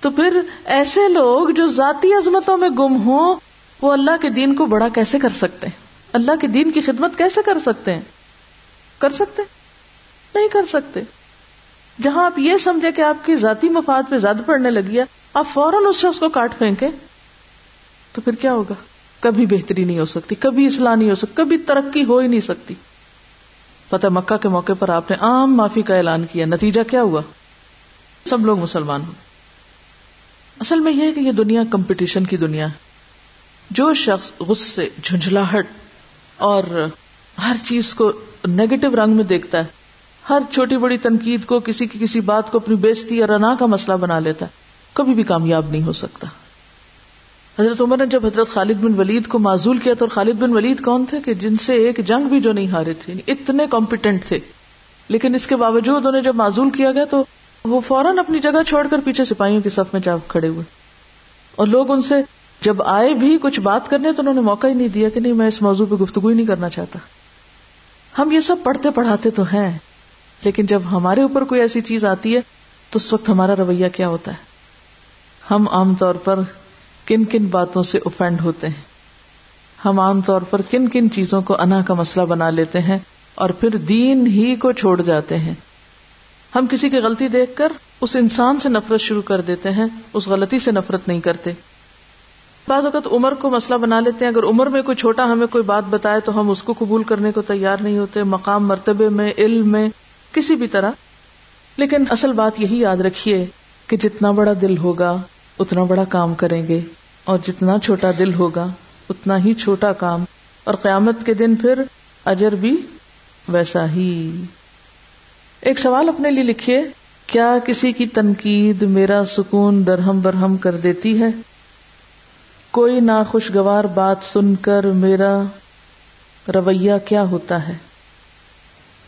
Speaker 1: تو پھر ایسے لوگ جو ذاتی عظمتوں میں گم ہوں، وہ اللہ کے دین کو بڑا کیسے کر سکتے ہیں؟ اللہ کے دین کی خدمت کیسے کر سکتے ہیں؟ کر سکتے؟ نہیں کر سکتے۔ جہاں آپ یہ سمجھے کہ آپ کی ذاتی مفاد پہ زیادہ پڑنے لگی ہے، آپ فوراً اس شخص کو کاٹ پھینکے تو پھر کیا ہوگا؟ کبھی بہتری نہیں ہو سکتی، کبھی اصلاح نہیں ہو سکتی، کبھی ترقی ہو ہی نہیں سکتی۔ فتح مکہ کے موقع پر آپ نے عام معافی کا اعلان کیا۔ نتیجہ کیا ہوا؟ سب لوگ مسلمان ہوئے اصل میں یہ ہے کہ یہ دنیا کمپٹیشن کی دنیا ہے۔ جو شخص غصے، جھنجھلاہٹ اور ہر چیز کو نیگیٹو رنگ میں دیکھتا ہے، ہر چھوٹی بڑی تنقید کو، کسی کی کسی بات کو اپنی بےزتی اور انا کا مسئلہ بنا لیتا ہے، کبھی بھی کامیاب نہیں ہو سکتا۔ حضرت عمر نے جب حضرت خالد بن ولید کو معذول کیا تو خالد بن ولید کون تھے کہ جن سے ایک جنگ بھی جو نہیں ہارے تھے یعنی اتنے کمپیٹنٹ تھے۔ لیکن اس کے باوجود انہیں جب معذول کیا گیا تو وہ فوراً اپنی جگہ چھوڑ کر پیچھے سپاہیوں کی صف میں جا کھڑے ہوئے۔ اور لوگ ان سے جب آئے بھی کچھ بات کرنے تو انہوں نے موقع ہی نہیں دیا کہ نہیں، میں اس موضوع پہ گفتگو ہی نہیں کرنا چاہتا۔ ہم یہ سب پڑھتے پڑھاتے تو ہیں، لیکن جب ہمارے اوپر کوئی ایسی چیز آتی ہے تو اس وقت ہمارا رویہ کیا ہوتا ہے؟ ہم عام طور پر کن کن باتوں سے اوفینڈ ہوتے ہیں۔ ہم عام طور پر کن کن چیزوں کو انا کا مسئلہ بنا لیتے ہیں اور پھر دین ہی کو چھوڑ جاتے ہیں۔ ہم کسی کی غلطی دیکھ کر اس انسان سے نفرت شروع کر دیتے ہیں، اس غلطی سے نفرت نہیں کرتے۔ بعض اوقات عمر کو مسئلہ بنا لیتے ہیں، اگر عمر میں کوئی چھوٹا ہمیں کوئی بات بتائے تو ہم اس کو قبول کرنے کو تیار نہیں ہوتے، مقام، مرتبے میں، علم میں، کسی بھی طرح۔ لیکن اصل بات یہی یاد رکھیے کہ جتنا بڑا دل ہوگا اتنا بڑا کام کریں گے اور جتنا چھوٹا دل ہوگا، اتنا ہی چھوٹا کام۔ اور قیامت کے دن پھر اجر بھی ویسا ہی۔ ایک سوال اپنے لیے لکھیے، کیا کسی کی تنقید میرا سکون درہم برہم کر دیتی ہے؟ کوئی ناخوشگوار بات سن کر میرا رویہ کیا ہوتا ہے؟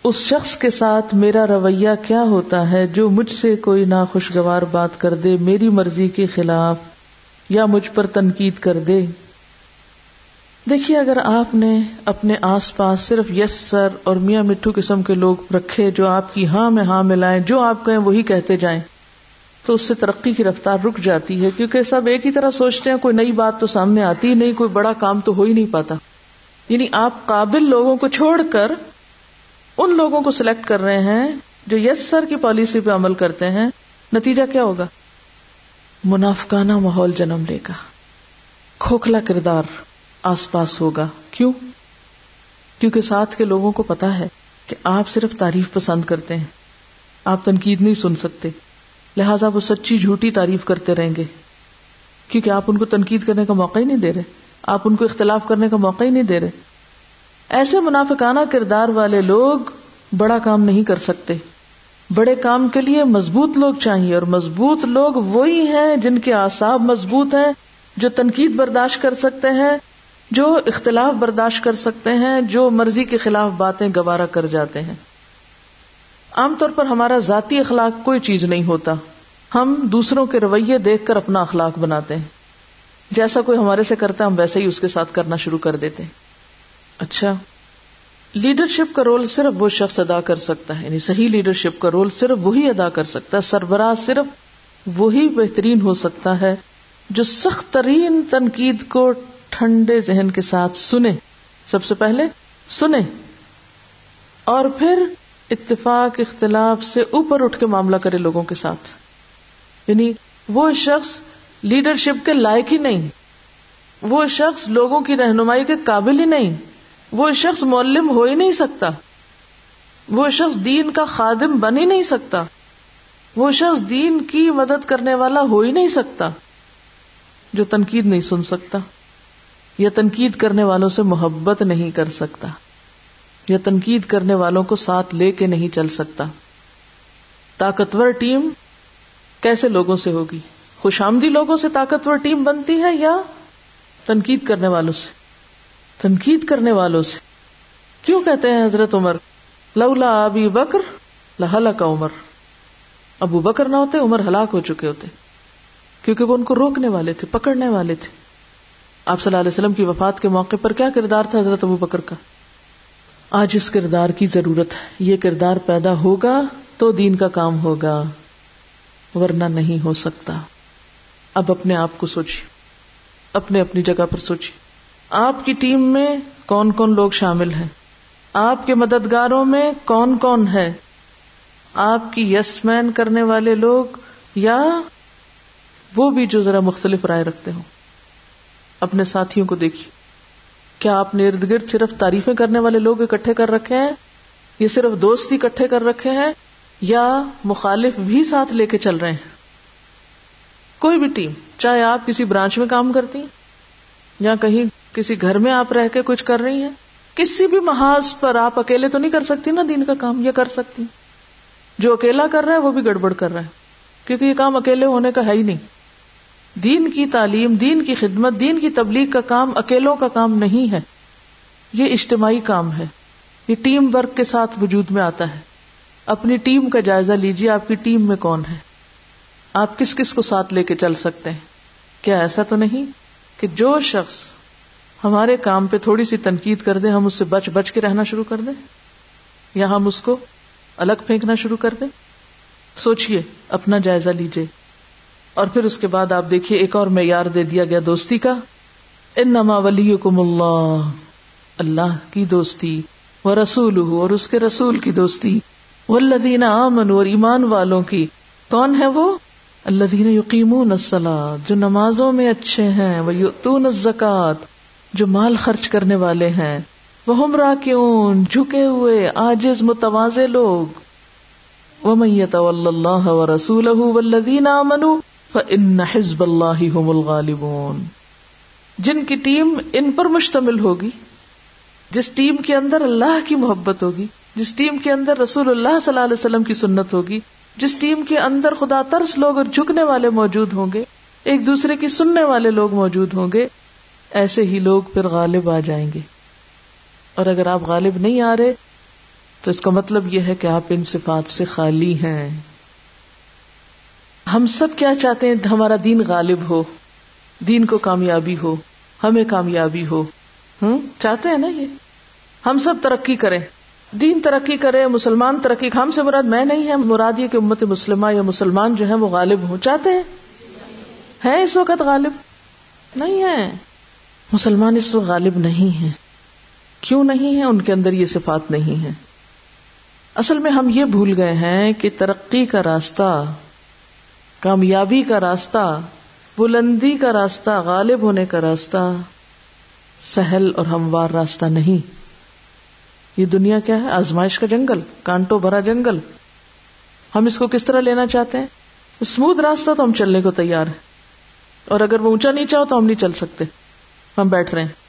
Speaker 1: اس شخص کے ساتھ میرا رویہ کیا ہوتا ہے جو مجھ سے کوئی ناخوشگوار بات کر دے، میری مرضی کے خلاف، یا مجھ پر تنقید کر دے؟ دیکھیے، اگر آپ نے اپنے آس پاس صرف یس، سر اور میاں مٹھو قسم کے لوگ رکھے جو آپ کی ہاں میں ہاں ملائیں، جو آپ کہیں وہی کہتے جائیں، تو اس سے ترقی کی رفتار رک جاتی ہے، کیونکہ سب ایک ہی طرح سوچتے ہیں، کوئی نئی بات تو سامنے آتی نہیں، کوئی بڑا کام تو ہو ہی نہیں پاتا۔ یعنی آپ قابل لوگوں کو چھوڑ کر ان لوگوں کو سلیکٹ کر رہے ہیں جو یس سر کی پالیسی پہ عمل کرتے ہیں، نتیجہ کیا ہوگا؟ منافقانہ ماحول جنم لے گا۔ کھوکھلا کردار آس پاس ہوگا۔ کیوں؟ کیونکہ ساتھ کے لوگوں کو پتا ہے کہ آپ صرف تعریف پسند کرتے ہیں۔ آپ تنقید نہیں سن سکتے۔ لہذا وہ سچی جھوٹی تعریف کرتے رہیں گے۔ کیونکہ آپ ان کو تنقید کرنے کا موقع ہی نہیں دے رہے۔ آپ ان کو اختلاف کرنے کا موقع ہی نہیں دے رہے۔ ایسے منافقانہ کردار والے لوگ بڑا کام نہیں کر سکتے۔ بڑے کام کے لیے مضبوط لوگ چاہیے اور مضبوط لوگ وہی ہیں جن کے آساب مضبوط ہیں، جو تنقید برداشت کر سکتے ہیں، جو اختلاف برداشت کر سکتے ہیں، جو مرضی کے خلاف باتیں گوارا کر جاتے ہیں۔ عام طور پر ہمارا ذاتی اخلاق کوئی چیز نہیں ہوتا۔ ہم دوسروں کے رویے دیکھ کر اپنا اخلاق بناتے ہیں۔ جیسا کوئی ہمارے سے کرتا ہے، ہم ویسے ہی اس کے ساتھ کرنا شروع کر دیتے ہیں۔ اچھا۔ لیڈرشپ کا رول صرف وہ شخص ادا کر سکتا ہے یعنی صحیح لیڈرشپ کا رول صرف وہی ادا کر سکتا ہے، سربراہ صرف وہی بہترین ہو سکتا ہے جو سخت ترین تنقید کو ٹھنڈے ذہن کے ساتھ سنے۔ سب سے پہلے سنے۔ اور پھر اتفاق، اختلاف سے اوپر اٹھ کے معاملہ کرے لوگوں کے ساتھ۔ یعنی وہ شخص لیڈرشپ کے لائق ہی نہیں۔ وہ شخص لوگوں کی رہنمائی کے قابل ہی نہیں۔ وہ شخص معلم ہو ہی نہیں سکتا۔ وہ شخص دین کا خادم بن ہی نہیں سکتا۔ وہ شخص دین کی مدد کرنے والا ہو ہی نہیں سکتا۔ جو تنقید نہیں سن سکتا۔ یا تنقید کرنے والوں سے محبت نہیں کر سکتا۔ یا تنقید کرنے والوں کو ساتھ لے کے نہیں چل سکتا۔ طاقتور ٹیم کیسے لوگوں سے ہوگی؟ خوش آمدی لوگوں سے طاقتور ٹیم بنتی ہے یا تنقید کرنے والوں سے؟ تنقید کرنے والوں سے۔ کیوں کہتے ہیں حضرت عمر؟ لولا ابی بکر لہلا کا عمر۔ ابو بکر نہ ہوتے، عمر ہلاک ہو چکے ہوتے۔ کیونکہ وہ ان کو روکنے والے تھے، پکڑنے والے تھے۔ آپ صلی اللہ علیہ وسلم کی وفات کے موقع پر کیا کردار تھا حضرت ابو بکر کا؟ آج اس کردار کی ضرورت ہے۔ یہ کردار پیدا ہوگا تو دین کا کام ہوگا، ورنہ نہیں ہو سکتا۔ اب اپنے آپ کو سوچیے۔ اپنے اپنی جگہ پر سوچیے۔ آپ کی ٹیم میں کون کون لوگ شامل ہیں؟ آپ کے مددگاروں میں کون کون ہے؟ آپ کی یس مین کرنے والے لوگ یا وہ بھی جو ذرا مختلف رائے رکھتے ہوں؟ اپنے ساتھیوں کو دیکھیے۔ کیا آپ نے ارد گرد صرف تعریفیں کرنے والے لوگ اکٹھے کر رکھے ہیں؟ یا صرف دوست اکٹھے کر رکھے ہیں؟ یا مخالف بھی ساتھ لے کے چل رہے ہیں؟ کوئی بھی ٹیم، چاہے آپ کسی برانچ میں کام کرتی یا کہیں کسی گھر میں آپ رہ کے کچھ کر رہی ہیں؟ کسی بھی محاذ پر آپ اکیلے تو نہیں کر سکتی نا دین کا کام، یا کر سکتی جو اکیلا کر رہا ہے وہ بھی گڑبڑ کر رہا ہے، کیونکہ یہ کام اکیلے ہونے کا ہے ہی نہیں۔ دین کی تعلیم، دین کی خدمت، دین کی تبلیغ کا کام اکیلوں کا کام نہیں ہے۔ یہ اجتماعی کام ہے۔ یہ ٹیم ورک کے ساتھ وجود میں آتا ہے۔ اپنی ٹیم کا جائزہ لیجیے آپ کی ٹیم میں کون ہے؟ آپ کس کس کو ساتھ لے کے چل سکتے ہیں؟ کیا ایسا تو نہیں کہ جو شخص ہمارے کام پہ تھوڑی سی تنقید کر دے ہم اس سے بچ بچ کے رہنا شروع کر دیں۔ یا ہم اس کو الگ پھینکنا شروع کر دیں۔ سوچئے، اپنا جائزہ لیجیے اور پھر اس کے بعد آپ دیکھیے ایک اور معیار دے دیا گیا دوستی کا۔ ان نما ولی اللہ اللہ کی دوستی وہ رسول اور اس کے رسول کی دوستی۔ وہ لدین امن اور ایمان والوں کی۔ کون ہے وہ؟ اللہ دین یقین جو نمازوں میں اچھے ہیں وہ یتون زکات جو مال خرچ کرنے والے ہیں، وہ ہمراہ کیوں؟ جھکے ہوئے آجز متوازے لوگ۔ وہ میت اللہ و رسول حزب اللہ الغالبون۔ جن کی ٹیم ان پر مشتمل ہوگی، جس ٹیم کے اندر اللہ کی محبت ہوگی، جس ٹیم کے اندر رسول اللہ صلی اللہ علیہ وسلم کی سنت ہوگی، جس ٹیم کے اندر خدا ترس لوگ اور جھکنے والے موجود ہوں گے، ایک دوسرے کی سننے والے لوگ موجود ہوں گے ایسے ہی لوگ پھر غالب آ جائیں گے۔ اور اگر آپ غالب نہیں آ رہے، تو اس کا مطلب یہ ہے کہ آپ ان صفات سے خالی ہیں۔ ہم سب کیا چاہتے ہیں؟ ہمارا دین غالب ہو، دین کو کامیابی ہو، ہمیں کامیابی ہو۔ ہوں چاہتے ہیں نا یہ۔ ہم سب ترقی کریں۔ دین ترقی کرے، مسلمان ترقی۔ ہم سے مراد میں نہیں ہے، مراد یہ کہ امت مسلمہ یا مسلمان جو ہے وہ غالب ہو چاہتے ہیں؟ ہے اس وقت غالب؟ نہیں ہے مسلمان اس وقت غالب نہیں ہے کیوں نہیں ہے ان کے اندر یہ صفات نہیں ہے اصل میں ہم یہ بھول گئے ہیں کہ ترقی کا راستہ، کامیابی کا راستہ، بلندی کا راستہ، غالب ہونے کا راستہ سہل اور ہموار راستہ نہیں۔ یہ دنیا کیا ہے؟ آزمائش کا جنگل کانٹو بھرا جنگل۔ ہم اس کو کس طرح لینا چاہتے ہیں؟ اسموتھ راستہ تو ہم چلنے کو تیار ہیں۔ اور اگر وہ اونچا نیچا ہو تو ہم نہیں چل سکتے۔ ہم بیٹھ رہے ہیں۔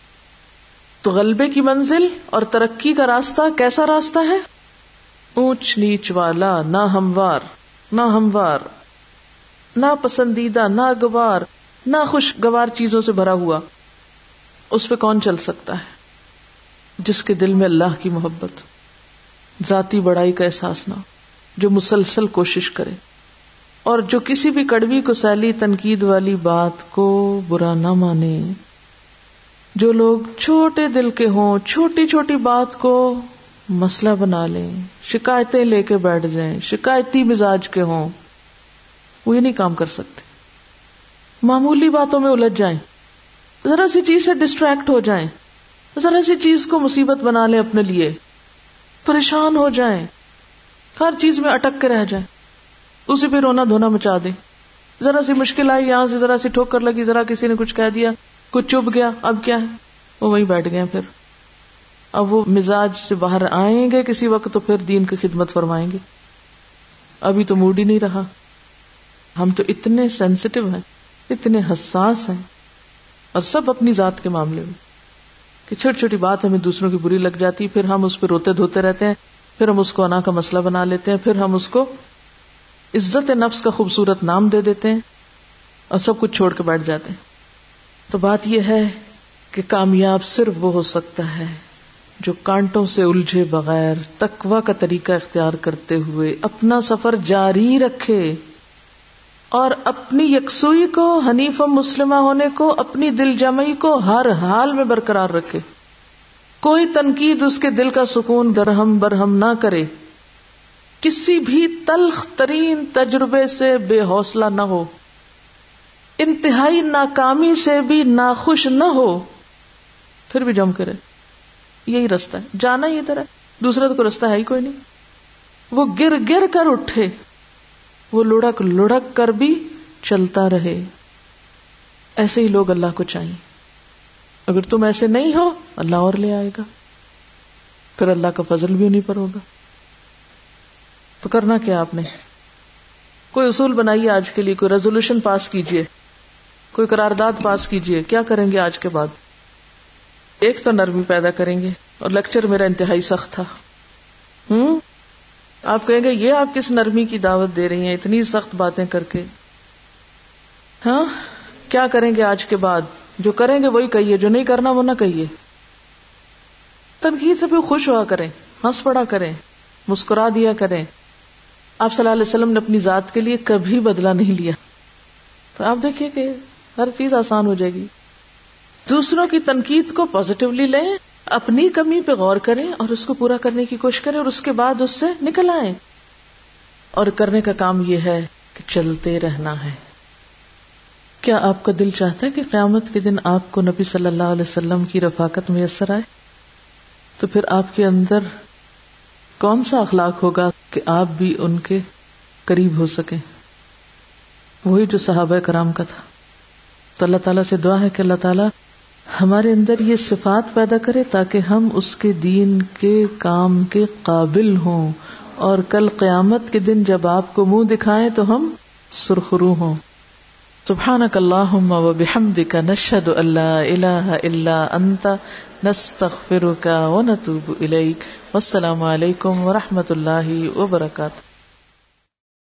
Speaker 1: تو غلبے کی منزل اور ترقی کا راستہ کیسا راستہ ہے؟ اونچ نیچ والا، نہ ہموار نہ ہموار، نہ پسندیدہ، نہ گوار، نہ خوشگوار چیزوں سے بھرا ہوا۔ اس پہ کون چل سکتا ہے؟ جس کے دل میں اللہ کی محبت، ذاتی بڑائی کا احساس نہ جو مسلسل کوشش کرے۔ اور جو کسی بھی کڑوی کو سیلی تنقید والی بات کو برا نہ مانے۔ جو لوگ چھوٹے دل کے ہوں، چھوٹی چھوٹی بات کو مسئلہ بنا لیں، شکایتیں لے کے بیٹھ جائیں، شکایتی مزاج کے ہوں، وہ یہ نہیں کام کر سکتے۔ معمولی باتوں میں الجھ جائیں، ذرا سی چیز سے ڈسٹریکٹ ہو جائیں، ذرا سی چیز کو مصیبت بنا لیں اپنے لیے، پریشان ہو جائیں، ہر چیز میں اٹک کے رہ جائیں۔ اسے پہ رونا دھونا مچا دیں۔ ذرا سی مشکل آئی، یہاں سے ذرا سی ٹھوکر لگی، ذرا کسی نے کچھ کہہ دیا کچھ چپ گیا، اب کیا ہے؟ وہ وہیں بیٹھ گئے پھر۔ اب وہ مزاج سے باہر آئیں گے کسی وقت تو پھر دین کی خدمت فرمائیں گے۔ ابھی تو موڈ ہی نہیں رہا۔ ہم تو اتنے سینسٹیو ہیں، اتنے حساس ہیں، اور سب اپنی ذات کے معاملے میں۔ کہ چھوٹی چھوٹی بات ہمیں دوسروں کی بری لگ جاتی، پھر ہم اس پہ روتے دھوتے رہتے ہیں، پھر ہم اس کو انا کا مسئلہ بنا لیتے ہیں، پھر ہم اس کو عزت نفس کا خوبصورت نام دے دیتے ہیں، اور سب کچھ چھوڑ کے بیٹھ جاتے ہیں۔ تو بات یہ ہے کہ کامیاب صرف وہ ہو سکتا ہے جو کانٹوں سے الجھے بغیر تکوا کا طریقہ اختیار کرتے ہوئے اپنا سفر جاری رکھے اور اپنی یکسوئی کو حنیف مسلمہ ہونے کو، اپنی دل جمعی کو ہر حال میں برقرار رکھے۔ کوئی تنقید اس کے دل کا سکون درہم برہم نہ کرے۔ کسی بھی تلخ ترین تجربے سے بے حوصلہ نہ ہو۔ انتہائی ناکامی سے بھی ناخوش نہ ہو، پھر بھی جم کرے۔ یہی رستہ ہے۔ جانا ہی ادھر ہے۔ دوسرا تو کوئی رستہ ہے ہی کوئی نہیں۔ وہ گر گر کر اٹھے۔ وہ لڑک لڑک کر بھی چلتا رہے۔ ایسے ہی لوگ اللہ کو چاہیے اگر تم ایسے نہیں ہو، اللہ اور لے آئے گا۔ پھر اللہ کا فضل بھی انہیں پر ہوگا۔ تو کرنا کیا آپ نے؟ کوئی اصول بنائیے آج کے لیے، کوئی ریزولوشن پاس کیجیے۔ کوئی قرارداد پاس کیجیے کیا کریں گے آج کے بعد؟ ایک تو نرمی پیدا کریں گے اور لیکچر میرا انتہائی سخت تھا۔ ہوں؟ آپ کہیں گے، یہ آپ کس نرمی کی دعوت دے رہی ہیں؟ اتنی سخت باتیں کر کے۔ ہاں؟ کیا کریں گے آج کے بعد؟ جو کریں گے وہی کہیے، جو نہیں کرنا وہ نہ کہیے۔ تنقید سے بھی خوش ہوا کریں، ہنس پڑا کریں، مسکرا دیا کریں۔ آپ صلی اللہ علیہ وسلم نے اپنی ذات کے لیے کبھی بدلا نہیں لیا۔ تو آپ دیکھیے کہ ہر چیز آسان ہو جائے گی۔ دوسروں کی تنقید کو پازیٹیولی لیں، اپنی کمی پہ غور کریں اور اس کو پورا کرنے کی کوشش کریں اور اس کے بعد اس سے نکل آئیں۔ اور کرنے کا کام یہ ہے کہ چلتے رہنا ہے۔ کیا آپ کا دل چاہتا ہے کہ قیامت کے دن آپ کو نبی صلی اللہ علیہ وسلم کی رفاقت میسر آئے؟ تو پھر آپ کے اندر کون سا اخلاق ہوگا کہ آپ بھی ان کے قریب ہو سکیں؟ وہی جو صحابہ کرام کا تھا۔ تو اللہ تعالیٰ سے دعا ہے کہ اللہ تعالیٰ ہمارے اندر یہ صفات پیدا کرے تاکہ ہم اس کے دین کے کام کے قابل ہوں اور کل قیامت کے دن جب آپ کو منہ دکھائیں تو ہم سرخرو ہوں۔ سبحانك اللهم وبحمدك نشهد ان لا اله الا انت نستغفرك ونتوب اليك والسلام علیکم ورحمۃ اللہ وبرکاتہ۔